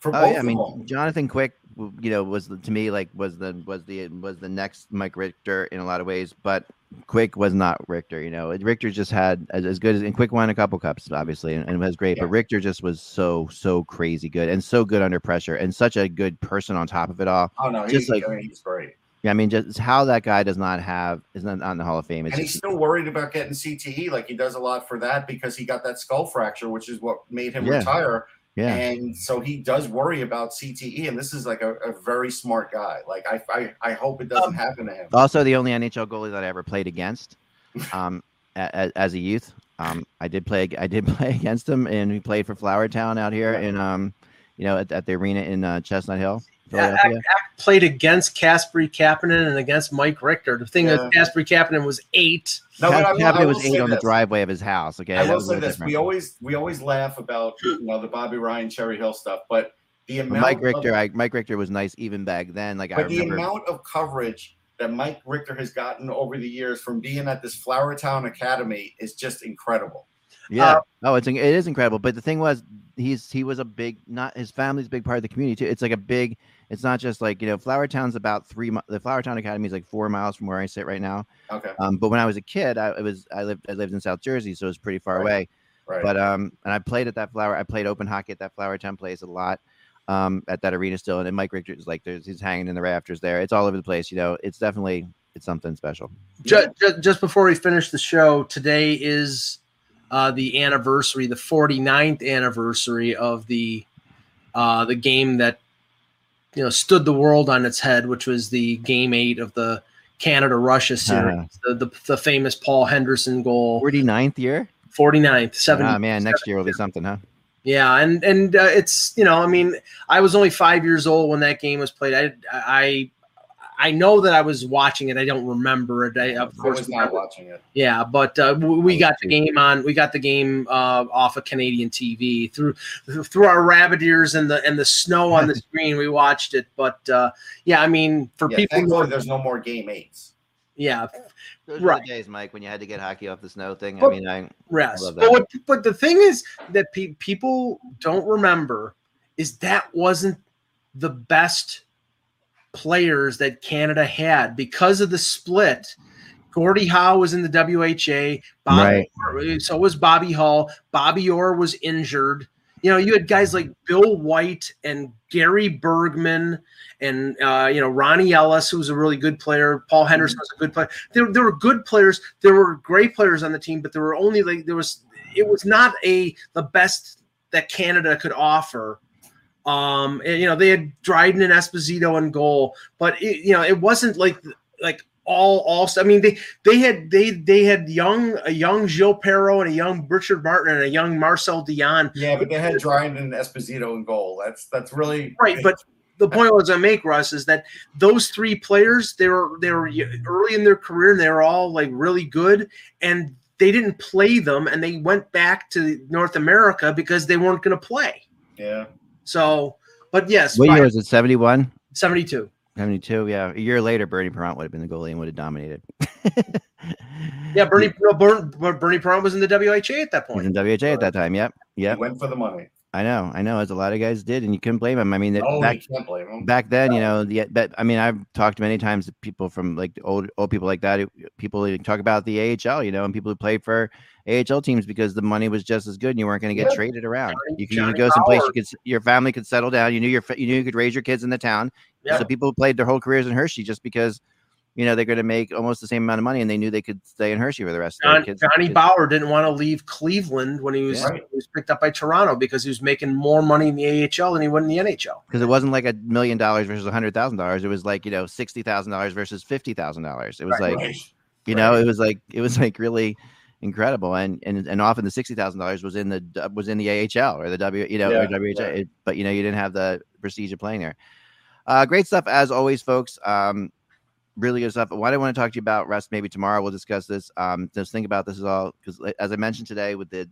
for Oh both yeah, I mean, them. Jonathan Quick, you know, was the, to me like was the was the was the next Mike Richter in a lot of ways, but Quick was not Richter. You know, Richter just had as, as good as and Quick won a couple cups, obviously, and, and was great. Yeah. But Richter just was so so crazy good and so good under pressure and such a good person on top of it all. Oh no, just like- I mean, he's great. Yeah, I mean, just how that guy does not have is not on the Hall of Fame. It's And he's just, still worried about getting CTE. Like he does a lot for that because he got that skull fracture, which is what made him Yeah. retire. Yeah. And so he does worry about CTE. And this is like a, a very smart guy. Like I, I, I hope it Um, doesn't happen to him. Also, the only NHL goalie that I ever played against, (laughs) um, as, as a youth. Um, I did play. I did (laughs) play against him, and we played for Flourtown out here in, um, you know, at, at the arena in uh, Chestnut Hill, Oh, yeah, Philadelphia. Played against Kasperi Kapanen and against Mike Richter. The thing is, Yeah. Kasperi Kapanen was eight. No, but I will- I Kapanen was eight on the driveway of his house. Okay, I that will say little this: we always we always laugh about you know the Bobby Ryan Cherry Hill stuff, but the amount Mike of- Richter, I, Mike Richter was nice even back then. Like I but the amount of coverage that Mike Richter has gotten over the years from being at this Flourtown Academy is just incredible. Yeah. uh, oh, it's it is incredible. But the thing was, he's he was a big not his family's a big part of the community too. It's like a big. It's not just like you know, Flower Flourtown's about three. mi- The Flourtown Academy is like four miles from where I sit right now. Okay, Um, but when I was a kid, I it was I lived I lived in South Jersey, so it was pretty far Right. away. right. But um, and I played at that flower. I played open hockey at that Flourtown place a lot. Um, at that arena still, and then Mike Richter is like there's he's hanging in the rafters there. It's all over the place. You know, it's definitely it's something special. Just, just before we finish the show, today is uh, the anniversary, the 49th anniversary of the uh, the game that you know stood the world on its head, which was the game eight of the Canada Russia series, Uh-huh. the, the the famous Paul Henderson goal, 49th year. 49th, 70. Ah man, next year will be something, huh? Yeah, and and uh, it's you know, I mean, I was only five years old when that game was played. I I I know that I was watching it. I don't remember it. I, of I course, was not watching it. yeah, but uh, we, we got the game on. We got the game uh, off of Canadian TV through through our rabbit ears and the and the snow on the (laughs) screen. We watched it, but uh, yeah, I mean, for Yeah, people, who are- there's no more game eights. yeah, Those Right. were the days, Mike, when you had to get hockey off the snow thing. I mean, I Yes. love But what, but the thing is that pe- people don't remember is that wasn't the best players that Canada had because of the split. Gordie Howe was in the WHA. Bobby, So was Bobby Hull. Bobby Orr was injured. You know, you had guys like Bill White and Gary Bergman and, uh, you know, Ronnie Ellis, who was a really good player. Paul Henderson was a good player. There, there were good players. There were great players on the team, but there were only like, there was, it was not a, the best that Canada could offer. Um, and, you know, they had Dryden and Esposito in goal, but it, you know, it wasn't like, like all, all, I mean, they, they had they they had young a young Gilles Perreault and a young Richard Martin and a young Marcel Dionne. Yeah, but they had Dryden and Esposito in goal. That's that's really Right, but the point I was I make Russ is that those three players they were they were early in their career and they were all like really good and they didn't play them and they went back to North America because they weren't going to play. yeah. So, but yes, what by year was it? 71? 72. 72, yeah. A year later, Bernie Parent would have been the goalie and would have dominated. (laughs) Yeah, Bernie no, Bern, Bernie Parent was in the WHA at that He was point. in WHA at that time. Yep. Yep. He went for the money. I know. I know. As a lot of guys did, and you couldn't blame them. I mean, Oh, back you can't blame him. back then, you know, the but I mean, I've talked many times to people from like old old people like that. who- People who talk about the AHL, you know, and people who played for AHL teams because the money was just as good, and you weren't going to get Yeah. traded around. Johnny- You could, you go someplace. You could your family could settle down. You knew your you knew you could raise your kids in the town. Yeah. So people who played their whole careers in Hershey just because. You know they're going to make almost the same amount of money, and they knew they could stay in Hershey for the rest of John, their kids. Johnny kids- Bower didn't want to leave Cleveland when he was, Right. he was picked up by Toronto because he was making more money in the AHL than he would in the NHL. because it wasn't like a million dollars versus a hundred thousand dollars. It was like you know sixty thousand dollars versus fifty thousand dollars. It was like Right. you know Right. it was like it was like really incredible. And and and often the sixty thousand dollars was in the was in the AHL or the W, you know, Yeah, or WHA. yeah. It- but you know, you didn't have the prestige of playing there. Uh, great stuff as always, folks. Um, really good stuff. What I want to talk to you about, Russ, maybe tomorrow we'll discuss this. Um, just think about this as all because, as I mentioned today, with the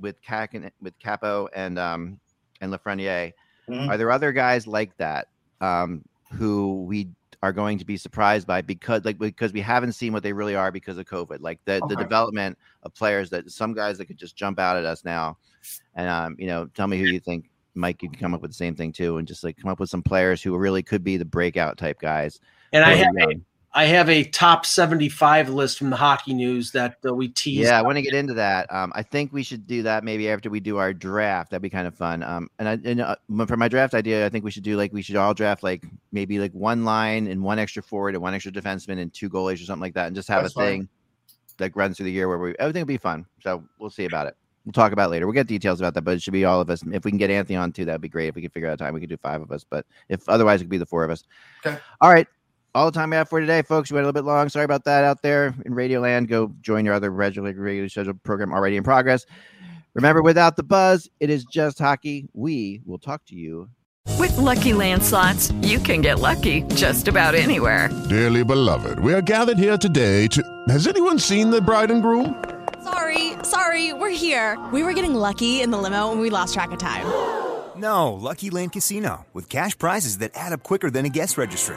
with Cac and with Capo and um and Lafreniere, Mhm. are there other guys like that um who we are going to be surprised by because like because we haven't seen what they really are because of COVID, like the the development of players that some guys that could just jump out at us now, and um you know tell me who you think. Mike, you can come up with the same thing too, and just like come up with some players who really could be the breakout type guys. And I have a, young. I have a top 75 list from the hockey news that uh, we teased. Yeah, I want to get into that. Um, I think we should do that maybe after we do our draft. That'd be kind of fun. Um, and I and uh, for my draft idea, I think we should do like we should all draft like maybe like one line and one extra forward and one extra defenseman and two goalies or something like that, and just have That's a fine. thing that runs through the year where we everything will be fun. So we'll see about it. We'll talk about it later. We'll get details about that, but it should be all of us. If we can get Anthony on too, that'd be great. If we can figure out a time, we could do five of us. But if otherwise, it could be the four of us. Okay. All right. All the time we have for today, folks. We went a little bit long. Sorry about that out there in Radio Land. Go join your other regular, regularly scheduled program already in progress. Remember, without the buzz, it is just hockey. We will talk to you. With Lucky Land slots, you can get lucky just about anywhere. Dearly beloved, we are gathered here today to. Has anyone seen the bride and groom? Sorry, sorry, we're here. We were getting lucky in the limo and we lost track of time. No, Lucky Land Casino, with cash prizes that add up quicker than a guest registry.